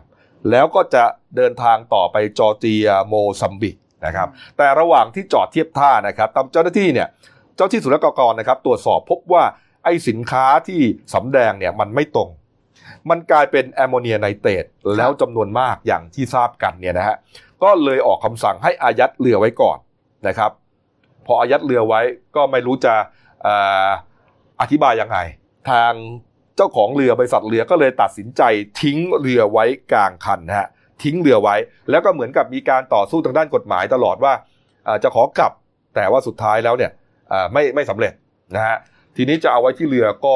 แล้วก็จะเดินทางต่อไปจอร์เจียโมซัมบิกนะครับ แต่ระหว่างที่จอดเทียบท่านะครับตามเจ้าหน้าที่เนี่ยเจ้าที่ศุลกากรนะครับ ตรวจสอบพบว่าไอ้สินค้าที่สำแดงเนี่ยมันไม่ตรง มันกลายเป็นแอมโมเนียไนเตรตแล้วจำนวนมากอย่างที่ทราบกันเนี่ยนะฮะก็เลยออกคำสั่งให้อายัดเรือไว้ก่อนนะครับ พออายัดเรือไว้ก็ไม่รู้จะออธิบายยังไง ทาง จ้าของเรือบริษัทเรือก็เลยตัดสินใจทิ้งเรือไว้กลางคันนะฮะทิ้งเรือไว้ แล้วก็เหมือนกับมีการต่อสู้ทางด้านกฎหมายตลอดว่าเอ่อจะขอกลับแต่ว่าสุดท้ายแล้วเนี่ยเอ่อไม่ไม่สำเร็จนะฮะทีนี้จะเอาไว้ที่เรือก็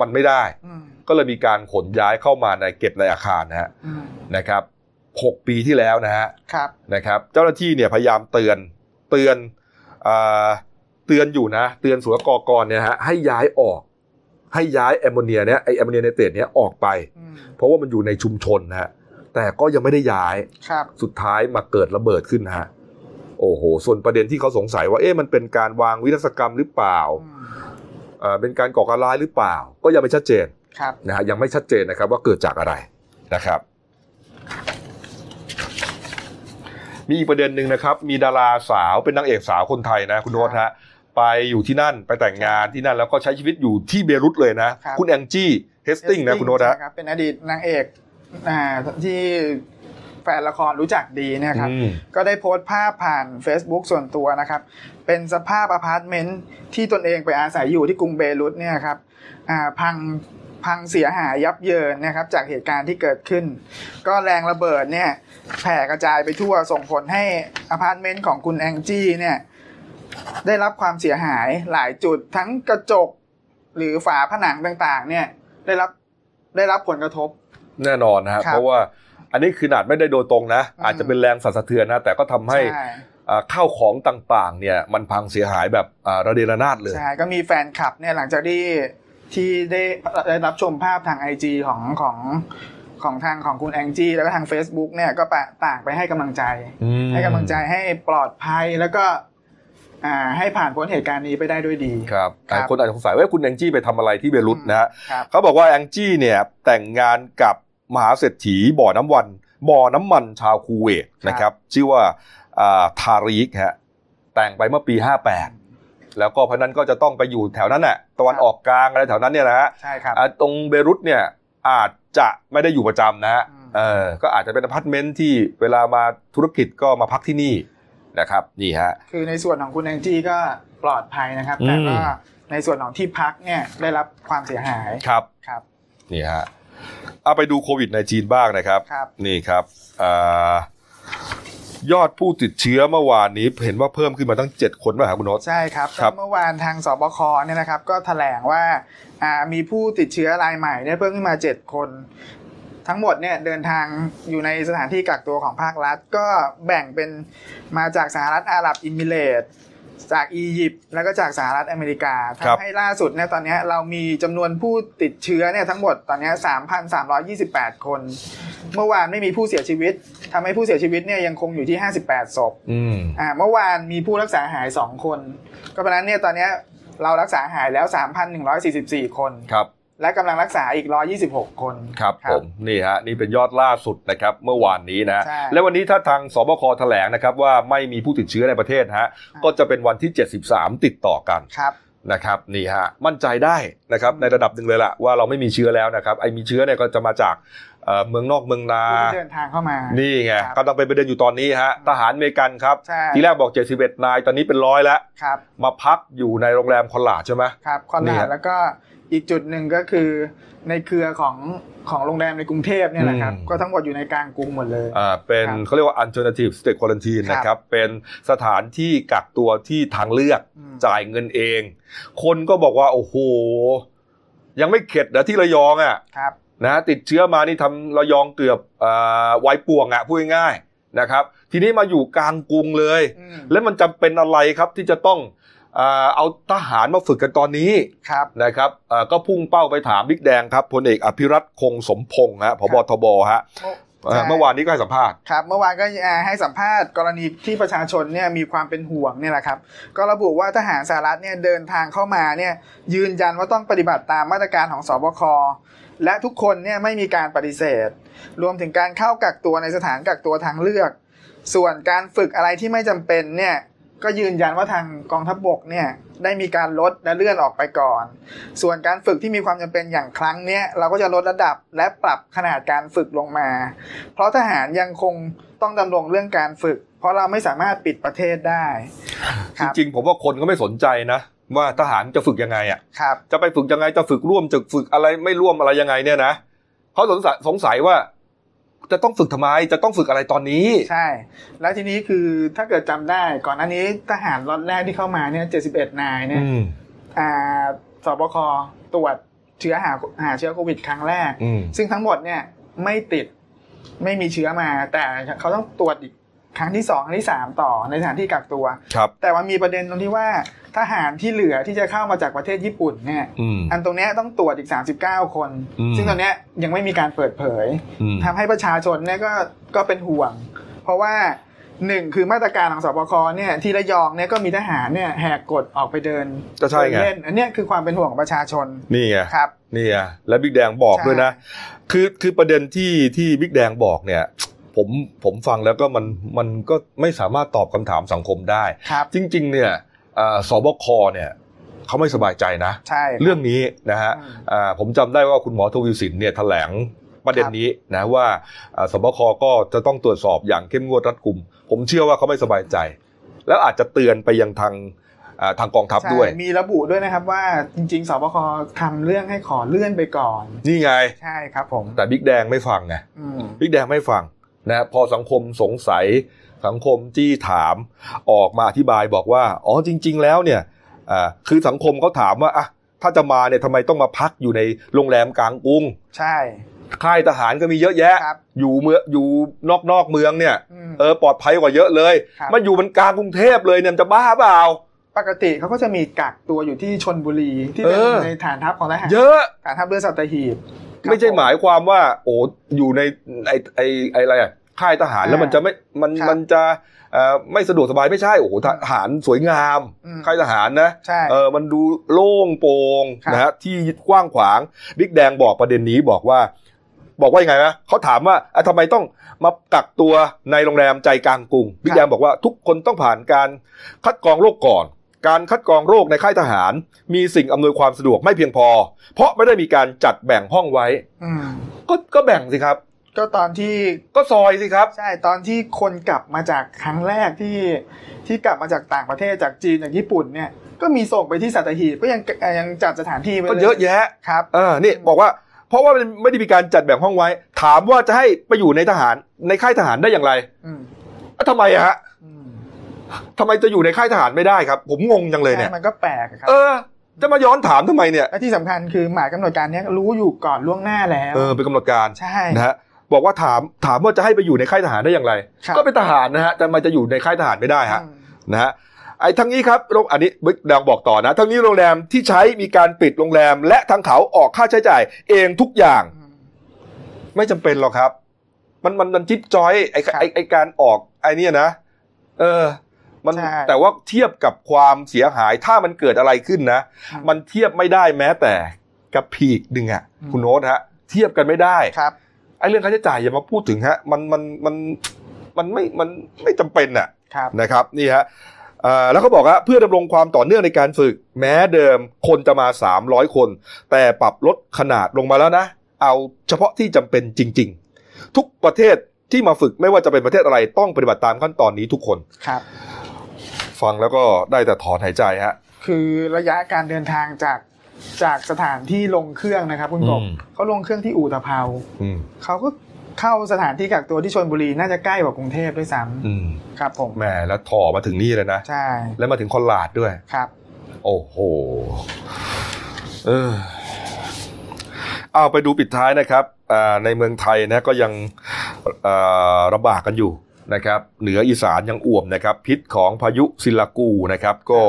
มันไม่ได้อืมก็เลยมีการขนย้ายเข้ามาในเก็บในอาคารนะฮะอืมนะครับหกปีที่แล้วนะฮะครับนะครับ เจ้าหน้าที่เนี่ยพยายามเตือนเตือนอาเตือนอยู่นะ เตือนศุลกากรเนี่ยฮะให้ย้ายออก ให้ย้ายแอมโมเนียเนี่ยไอแอมโมเนียไนเตรตเนี่ยออกไปอืมเพราะว่ามันอยู่ในชุมชนนะฮะแต่ก็ยังไม่ได้ย้ายครับสุดท้ายมาเกิดระเบิดขึ้นนะฮะโอ้โห ส่วนประเด็นที่เขาสงสัยว่าเอ๊ะมันเป็นการวางวินาศกรรมหรือเปล่าอืมเอ่อเป็นการก่อการร้ายหรือเปล่า ก็ยังไม่ชัดเจนครับนะฮะยังไม่ชัดเจนนะครับ ว่าเกิดจากอะไรนะครับ มีอีกประเด็นหนึ่งนะครับ มีดาราสาวเป็นนางเอกสาวคนไทยนะ คุณโน้ตฮะ ไปอยู่ที่นั่นไปแต่งงานที่นั่นแล้วก็ใช้ชีวิตอยู่ที่เบรุตเลยนะครับคุณแองจี้เฮสติงนะคุณโน้ตฮะใช่ครับเป็นอดีตนางเอกอ่าที่แฟนละครรู้จักดีเนี่ยครับอืมก็ได้โพสต์ภาพผ่าน Facebook ส่วนตัวนะครับ เป็นสภาพอพาร์ตเมนต์ที่ตนเองไปอาศัยอยู่ที่กรุงเบรุตเนี่ยครับอ่าพังพังเสียหายยับเยินนะครับจากเหตุการณ์ที่เกิดขึ้น ก็แรงระเบิดเนี่ยแผ่กระจายไปทั่วส่งผลให้อพาร์ตเมนต์ของคุณแองจี้เนี่ย ได้รับความเสียหายหลายจุดทั้งกระจกหรือฝาผนังต่างๆ เนี่ยได้รับได้รับผลกระทบ แน่นอนนะฮะครับ เพราะว่าอันนี้คือขนาดไม่ได้โดยตรงนะอืมอาจจะเป็นแรงสั่นสะเทือนนะ แต่ก็ทำให้ใช่อ่าข้าวของต่างๆ เนี่ยมันพังเสียหายแบบอ่าระเดระนาดเลยใช่ก็มีแฟนคลับเนี่ยหลังจากที่ที่ได้ได้รับชมภาพทางไอจของของของทางของคุณแองจี้แล้วก็ทาง Facebook เนี่ยก็ปะต่างไปให้กำลังใจอืมให้กำลังใจให้ปลอดภัยแล้วก็อ่า ให้ผ่านพ้นเหตุการณ์นี้ไปได้ด้วยดีครับครับหลายคนอาจจะสงสัยว่าคุณแองจี้ไปทำอะไรที่เบรุตนะฮะครับเขาบอกว่าแองจี้เนี่ยแต่งงานกับมหาเศรษฐีบ่อน้ำวันบ่อน้ำมันชาวคูเวตนะครับ ชื่อว่าอ่าทาริกฮะแต่งไปเมื่อปี 58 แล้วก็เพราะนั้นก็จะต้องไปอยู่แถวนั้นแหละตะวันออกกลางอะไรแถวนั้นเนี่ยนะฮะใช่ครับอ่าตรงเบรุตเนี่ยอาจจะไม่ได้อยู่ประจำนะฮะอืมเออก็อาจจะเป็นอพาร์ตเมนต์ที่เวลามาธุรกิจก็มาพักที่นี่ นะครับนี่ฮะคือในส่วนของคุณแองจี้ก็ปลอดภัยนะครับอืมแต่ก็ในส่วนของที่พักเนี่ยได้รับความเสียหายครับครับนี่ฮะเอาไปดูโควิดในจีนบ้างนะครับครับนี่ครับอายอดผู้ติดเชื้อเมื่อวานนี้เห็นว่าเพิ่มขึ้นมาตั้ง 7 คนป่ะครับคุณโนตใช่ครับครับเมื่อวานทางสบคเนี่ยนะครับ ก็แถลงว่าอ่ามีผู้ติดเชื้อรายใหม่เนี่ยเพิ่มขึ้นมา 7 คน ทั้งหมดเนี่ยเดินทางอยู่ในสถานที่กักตัวของภาครัฐ ก็แบ่งเป็นมาจากสหรัฐอาหรับอิมิเรตส์จากอียิปต์แล้วก็จากสหรัฐอเมริกาครับทำให้ล่าสุดเนี่ยตอนเนี้ยเรามีจำนวนผู้ติดเชื้อเนี่ยทั้งหมดตอนเนี้ย3,328 คน เมื่อวานไม่มีผู้เสียชีวิตทำให้ผู้เสียชีวิตเนี่ยยังคงอยู่ที่ 58ศพอืมอ่าเมื่อวานมีผู้รักษาหาย 2 คน ก็เพราะฉะนั้นเนี่ยตอนเนี้ยเรารักษาหายแล้ว 3,144 คนครับ และกำลังรักษาอีก 126 คนครับผมนี่ฮะนี่เป็นยอดล่าสุดนะครับเมื่อวานนี้นะใช่และวันนี้ถ้าทางสบคแถลงนะครับว่าไม่มีผู้ติดเชื้อในประเทศฮะก็จะเป็นวันที่ 73 ติดต่อกันครับนะครับนี่ฮะมั่นใจได้นะครับในระดับหนึ่งเลยล่ะว่าเราไม่มีเชื้อแล้วนะครับไอ้มีเชื้อเนี่ยก็จะมาจากเอ่อเมืองนอกเมืองนาผู้ที่เดินทางเข้ามา นี่ไงครับกำลังเป็นประเด็นอยู่ตอนนี้ฮะทหารอเมริกันครับใช่ทีแรกบอก 71 นายตอนนี้เป็นร้อยแล้วครับมาพักอยู่ในโรงแรมคอนลาดใช่ไหมครับคอนนี่ลาฮะดแล้วก็ อีกจุดหนึ่งก็คือในเครือของของโรงแรมในกรุงเทพเนี่ยแหละครับอืมก็ทั้งหมดอยู่ในกลางกรุงหมดเลยอ่าเป็นครับเขาเรียกว่า alternative state quarantine ครับนะครับ เป็นสถานที่กักตัวที่ทางเลือกอืมจ่ายเงินเอง คนก็บอกว่าโอ้โห ยังไม่เข็ดนะที่ระยองอะครับนะติดเชื้อมานี่ทำระยองเกือบอ่าไวายป่วงอะพูดง่ายๆนะครับ ทีนี้มาอยู่กลางกรุงเลยอืมแล้วมันจำเป็นอะไรครับที่จะต้องอ่า เอาทหารมาฝึกกันตอนนี้ครับนะครับอ่าก็พุ่งเป้าไปถามบิ๊กแดงครับพลเอกอภิรัตคงสมพงษ์ฮะพบทบฮะเอ่อเมื่อวานนี้ก็ให้สัมภาษณ์ครับ เมื่อวานก็อ่าให้สัมภาษณ์กรณีที่ประชาชนเนี่ยมีความเป็นห่วงเนี่ยแหละครับ ก็ระบุว่าทหารสหรัฐเนี่ยเดินทางเข้ามาเนี่ยยืนยันว่าต้องปฏิบัติตามมาตรการของสบคและทุกคนเนี่ยไม่มีการปฏิเสธ รวมถึงการเข้ากักตัวในสถานกักตัวทางเลือก ส่วนการฝึกอะไรที่ไม่จำเป็นเนี่ย ก็ยืนยันว่าทางกองทัพบกเนี่ยได้มีการลดและเลื่อนออกไปก่อน ส่วนการฝึกที่มีความจำเป็นอย่างครั้งเนี้ยเราก็จะลดระดับและปรับขนาดการฝึกลงมา เพราะทหารยังคงต้องดำรงเรื่องการฝึก เพราะเราไม่สามารถปิดประเทศได้คจรับริงๆผมว่าคนก็ไม่สนใจนะว่าทหารจะฝึกยังไงอะครับจะไปฝึกยังไงจะฝึกร่วมจะฝึกอะไรไม่ร่วมอะไรยังไงเนี่ยนะเขาสงสัยสงสัยว่า จะต้องฝึกทำไม จะต้องฝึกอะไรตอนนี้ ใช่ แล้วทีนี้คือถ้าเกิดจำได้ก่อนหน้านี้ทหารล็อตแรกที่เข้ามาเนี่ย71นายเนี่ยอืมอ่าสบคตรวจเชื้อหาหาเชื้อโควิดครั้งแรกอืมซึ่งทั้งหมดเนี่ยไม่ติดไม่มีเชื้อมา แต่เขาต้องตรวจอีก ครั้งที่สองครั้งที่สามต่อในสถานที่กักตัว ครับ แต่มันมีประเด็นตรงที่ว่าทหารที่เหลือที่จะเข้ามาจากประเทศญี่ปุ่นเนี่ยอืม อันตรงเนี้ยต้องตรวจอีก 39 คน อืมซึ่งตอนเนี้ยยังไม่มีการเปิดเผยอืม ทำให้ประชาชนเนี่ยก็ก็เป็นห่วง เพราะว่าหนึ่งคือมาตรการของสบคเนี่ยที่ระยองเนี่ยก็มีทหารเนี่ยแหกกฎออกไปเดินก็ใช่ไง เดินเล่นอันเนี้ยคือความเป็นห่วงของประชาชนนี่ไง ครับ นี่ไงและบิ๊กแดงบอกใช่ ด้วยนะ คือคือประเด็นที่ที่บิ๊กแดงบอกเนี่ย ผมผมฟังแล้วก็มันมันก็ไม่สามารถตอบคำถามสังคมได้ ครับ จริง ๆ เนี่ยอ่าสบคเนี่ยเขาไม่สบายใจนะ ใช่เรื่องนี้นะฮะอืมอ่าผมจำได้ว่าคุณหมอทวีสินเนี่ยแถลงประเด็นนี้นะว่าอ่าสบคก็จะต้องตรวจสอบอย่างเข้มงวดรัดกุม ผมเชื่อว่าเขาไม่สบายใจ แล้วอาจจะเตือนไปยังทางอ่าทางกองทัพใช่ด้วย มีระบุด้วยนะครับว่าจริงๆสบคทำเรื่องให้ขอเลื่อนไปก่อน นี่ไง ใช่ครับผมแต่บิ๊กแดงไม่ฟังไงอืมบิ๊กแดงไม่ฟัง นะพอสังคมสงสัยสังคมจี้ถามออกมาอธิบายบอกว่า อ๋อจริง ๆ แล้วเนี่ยอ่าคือสังคมเขาถามว่าอะถ้าจะมาเนี่ยทำไมต้องมาพักอยู่ในโรงแรมกลางกรุง ใช่ ค่ายทหารก็มีเยอะแยะครับอยู่เมืองอยู่นอกนอกเมืองเนี่ยอืมเออปลอดภัยกว่าเยอะเลยครับมาอยู่มันกลางกรุงเทพเลยเนี่ยมันจะบ้าเปล่าปกติเขาก็จะมีกักตัวอยู่ที่ชนบุรีที่เป็นเออในฐานทัพของทหารเยอะฐานทัพเรือสัตหีบครับ ไม่ใช่หมายความว่า โอ้อยู่ในไอไอไออะไรอะค่ายทหารแล้วมันจะไม่มันครับมันจะเอ่อไม่สะดวกสบายไม่ใช่โอ้โหทหารสวยงามอืมค่ายทหารนะใช่เออมันดูโล่งโปร่งครับนะฮะที่กว้างขวางบิ๊กแดงบอกประเด็นนี้บอกว่า บอกว่ายังไงนะเขาถามว่าอะทำไมต้องมากักตัวในโรงแรมใจกลางกรุงบิ๊กแดงบอกว่าทุกคนต้องผ่านการคัดกรองโรคก่อน การคัดกรองโรคในค่ายทหาร มีสิ่งอำนวยความสะดวกไม่เพียงพอ เพราะไม่ได้มีการจัดแบ่งห้องไว้อืมก็ก็แบ่งสิครับ ก็ตอนที่ก็ซอยสิครับ ใช่ตอนที่คนกลับมาจากครั้งแรกที่ที่กลับมาจากต่างประเทศจากจีนจากญี่ปุ่นเนี่ยก็มีส่งไปที่สัตหีบก็ยังยังจัดสถานที่ไว้ก็เลยเยอะแยะครับ เออนี่บอกว่า เพราะว่ามันไม่ได้มีการจัดแบ่งห้องไว้ ถามว่าจะให้ไปอยู่ในทหารในค่ายทหารได้อย่างไรอืมอะทำไมอะฮะอืม ทำไมจะอยู่ในค่ายทหารไม่ได้ครับ ผมงงจังเลยเนี่ยใช่มันก็แปลกอะครับเออจะมาย้อนถามทำไมเนี่ยและที่สำคัญคือหมายกำหนดการเนี้ยรู้อยู่ก่อนล่วงหน้าแล้วเออเป็นกำหนดการใช่นะฮะบอกว่าถามถามว่าจะให้ไปอยู่ในค่ายทหารได้อย่างไรครับก็เป็นทหารนะฮะแต่ทำไมจะอยู่ในค่ายทหารไม่ได้ฮะอืมนะฮะไอ้ทั้งนี้ครับโรงอันนี้บิ๊กดังบอกต่อนะ ทั้งนี้โรงแรมที่ใช้มีการปิดโรงแรม และทางเขาออกค่าใช้จ่าย เองทุกอย่างอืมไม่จำเป็นหรอกครับ มันมันมันจิ๊บจอยไอ้ครับไอ้ไอ้การออกไอ้เนี่ยนะเออ มันใช่ แต่ว่าเทียบกับความเสียหายถ้ามันเกิดอะไรขึ้นนะอืมมันเทียบไม่ได้แม้แต่กับพีกดึงอะอืม คุณโน้ตฮะ เทียบกันไม่ได้ครับ ไอ้เรื่องค่าใช้จ่ายอย่ามาพูดถึงฮะ มันมันมันมันไม่มันไม่จำเป็นอะครับ นะครับนี่ฮะเอ่อแล้วเขาบอกว่าเพื่อดำรงความต่อเนื่องในการฝึก แม้เดิมคนจะมา 300 คน แต่ปรับลดขนาดลงมาแล้วนะ เอาเฉพาะที่จำเป็นจริง ๆ ทุกประเทศที่มาฝึกไม่ว่าจะเป็นประเทศอะไรต้องปฏิบัติตามขั้นตอนนี้ทุกคน ครับ ฟังแล้วก็ได้แต่ถอนหายใจฮะ คือระยะการเดินทางจากจากสถานที่ลงเครื่องนะครับคุณกบอืม เขาลงเครื่องที่อู่ตะเภาอืมเขาก็เข้าสถานที่กักตัวที่ชลบุรีน่าจะใกล้กว่ากรุงเทพด้วยซ้อืมำครับ ผมแหมแล้วถ่อมาถึงนี่เลยนะ ใช่แล้วมาถึงคอนลาดด้วย ครับ โอ้โห เออ เอาไปดูปิดท้ายนะครับอ่าในเมืองไทยนะก็ยังอ่าระบากกันอยู่ นะครับเหนืออีสานยังอ่วมนะครับพิษของพายุซิลากูนะครับก็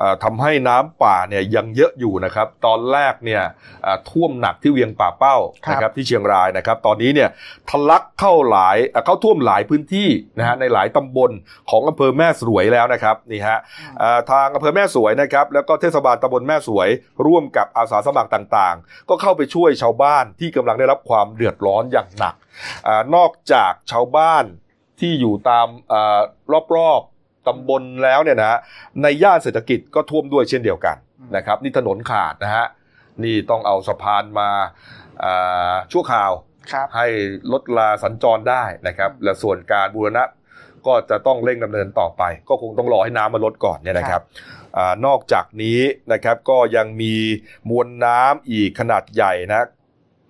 อ่าทำให้น้ำป่าเนี่ยยังเยอะอยู่นะครับตอนแรกเนี่ยอ่าท่วมหนักที่เวียงป่าเป้านะครับที่เชียงรายนะครับตอนนี้เนี่ยทะลักเข้าหลายอ่าเข้าท่วมหลายพื้นที่นะฮะในหลายตำบลของอำเภอแม่สวยแล้วนะครับนี่ฮะอ่าทางอำเภอแม่สวยนะครับแล้วก็เทศบาลตำบลแม่สวย ร่วมกับอาสาสมัครต่างๆ ก็เข้าไปช่วยชาวบ้านที่กำลังได้รับความเดือดร้อนอย่างหนักอานอกจากชาวบ้าน ที่อยู่ตามอารอบๆตำบลแล้วเนี่ยนะในย่านเศรษฐกิจก็ท่วมด้วยเช่นเดียวกันนะครับนี่ถนนขาดนะฮะนี่ต้องเอาสะพานมาอ่าชั่วคราวครับให้ลดลาสัญจรได้นะครับ และส่วนการบูรณะก็จะต้องเร่งดำเนินต่อไป ก็คงต้องรอให้น้ำมาลดก่อนเนี่ยนะครับอานอกจากนี้นะครับก็ยังมีมวลน้ำอีกขนาดใหญ่นะ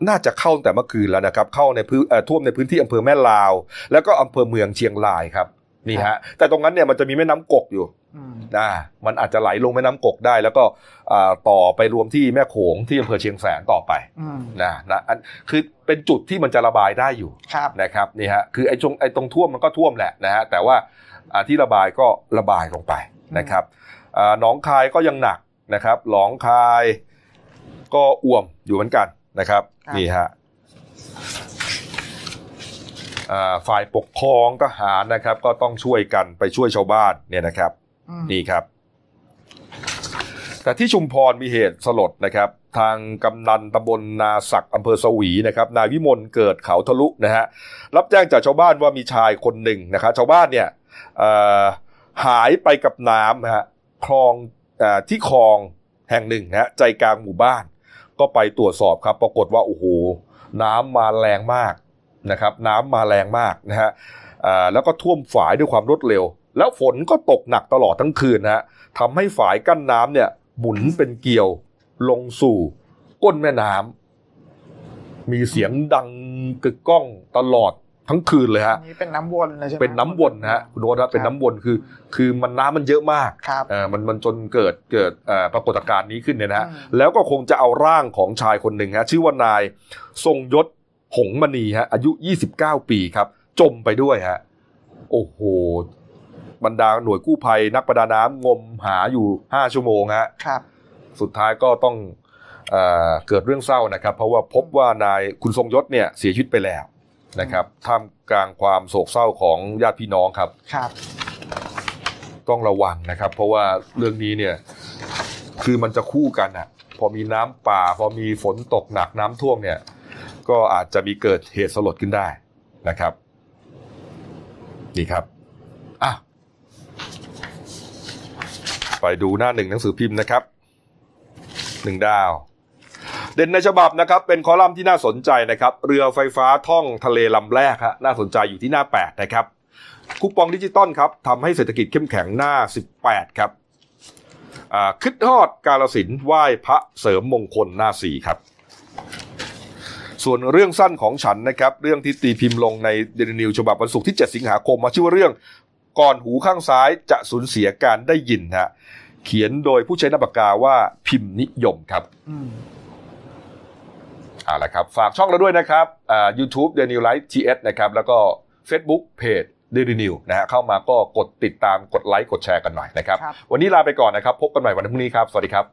น่าจะเข้าตั้งแต่เมื่อคืนแล้วนะครับ เข้าในพื้นเอ่อท่วมในพื้นที่อำเภอแม่ลาว แล้วก็อำเภอเมืองเชียงรายครับนี่ฮะแต่ตรงนั้นเนี่ยมันจะมีแม่น้ำกกอยู่อืมนะมันอาจจะไหลลงแม่น้ำกกได้ แล้วก็อ่าต่อไปรวมที่แม่โขงที่อำเภอเชียงแสนต่อไปอืมนะนะอันคือเป็นจุดที่มันจะระบายได้อยู่ครับนะครับนี่ฮะคือไอ้ตรงไอ้ตรงท่วมมันก็ท่วมแหละนะฮะแต่ว่าอ่าที่ระบายก็ระบายลงไปนะครับอ่าหนองคายก็ยังหนักนะครับหนองคายก็อ่วมอยู่เหมือนกัน นะครับครับนี่ฮะอ่าฝ่ายปกครองทหารนะครับ ก็ต้องช่วยกันไปช่วยชาวบ้านเนี่ยนะครับอืมนี่ครับ แต่ที่ชุมพรมีเหตุสลดนะครับ ทางกำนันตำบลนาศักอำเภอสวีนะครับ นายวิมลเกิดเขาทะลุนะฮะรับแจ้งจากชาวบ้านว่ามีชายคนหนึ่งนะครับชาวบ้านเนี่ยเอ่อหายไปกับน้ำนะฮะคลองเออที่คลองแห่งหนึ่งนะฮะใจกลางหมู่บ้าน ก็ไปตรวจสอบครับ ปรากฏว่าโอ้โหน้ำมาแรงมากนะครับ น้ำมาแรงมากนะฮะแล้วก็ท่วมฝายด้วยความรวดเร็ว แล้วฝนก็ตกหนักตลอดทั้งคืนนะฮะทำให้ฝายกั้นน้ำเนี่ยหมุนเป็นเกลียวลงสู่ก้นแม่น้ำมีเสียงดังกึกก้องตลอด ทั้งคืนเลยฮะอันนี้เป็นน้ำวนเลยใช่ไหมเป็นน้ำวนนะฮะคุณโน้ตครับเป็นน้ำวนคือ คือมันน้ำมันเยอะมากครับเออมันมันจนเกิดเกิดเอ่อปรากฏการณ์นี้ขึ้นเนี่ยนะฮะอืมแล้วก็คงจะเอาร่างของชายคนหนึ่งฮะชื่อว่านายทรงยศหงมณีฮะอายุ 29 ปีครับ จมไปด้วยฮะโอ้โหบรรดาหน่วยกู้ภัยนักประดาน้ำงมหาอยู่ 5 ชั่วโมงฮะครับ สุดท้ายก็ต้องเออเกิดเรื่องเศร้านะครับ เพราะว่าพบว่านายคุณทรงยศเนี่ยเสียชีวิตไปแล้ว นะครับท่ามกลางความโศกเศร้าของญาติพี่น้องครับ ครับ ต้องระวังนะครับ เพราะว่าเรื่องนี้เนี่ย คือมันจะคู่กันอะ พอมีน้ำป่า พอมีฝนตกหนักน้ำท่วมเนี่ย ก็อาจจะมีเกิดเหตุสลดขึ้นได้นะครับนี่ครับอะไปดูหน้าหนึ่งหนังสือพิมพ์นะครับหนึ่งดาว เด่นในฉบับนะครับเป็นคอลัมน์ที่น่าสนใจนะครับเรือไฟฟ้าท่องทะเลลำแรกฮะน่าสนใจอยู่ที่หน้า 8 นะครับคูปองดิจิตอลครับทำให้เศรษฐกิจเข้มแข็งหน้า 18 ครับคิดทอดกาลสินธุ์ไหว้พระเสริมมงคลหน้า 4 ครับ ส่วนเรื่องสั้นของฉันนะครับ เรื่องที่ตีพิมพ์ลงในเดลินิวฉบับวันศุกร์ที่ 7 สิงหาคมมาชื่อว่าเรื่องก่อนหูข้างซ้ายจะสูญเสียการได้ยินฮะเขียนโดยผู้ใช้นามปากกาว่าพิมพ์นิยมครับอื เอาละครับ ฝากช่องเราด้วยนะครับอ่า YouTube The New Life TS นะครับ แล้วก็ Facebook Page Daily New นะฮะเข้ามาก็กดติดตามกดไลค์กดแชร์กันหน่อยนะครับครับ วันนี้ลาไปก่อนนะครับ พบกันใหม่วันพรุ่งนี้ครับ สวัสดีครับ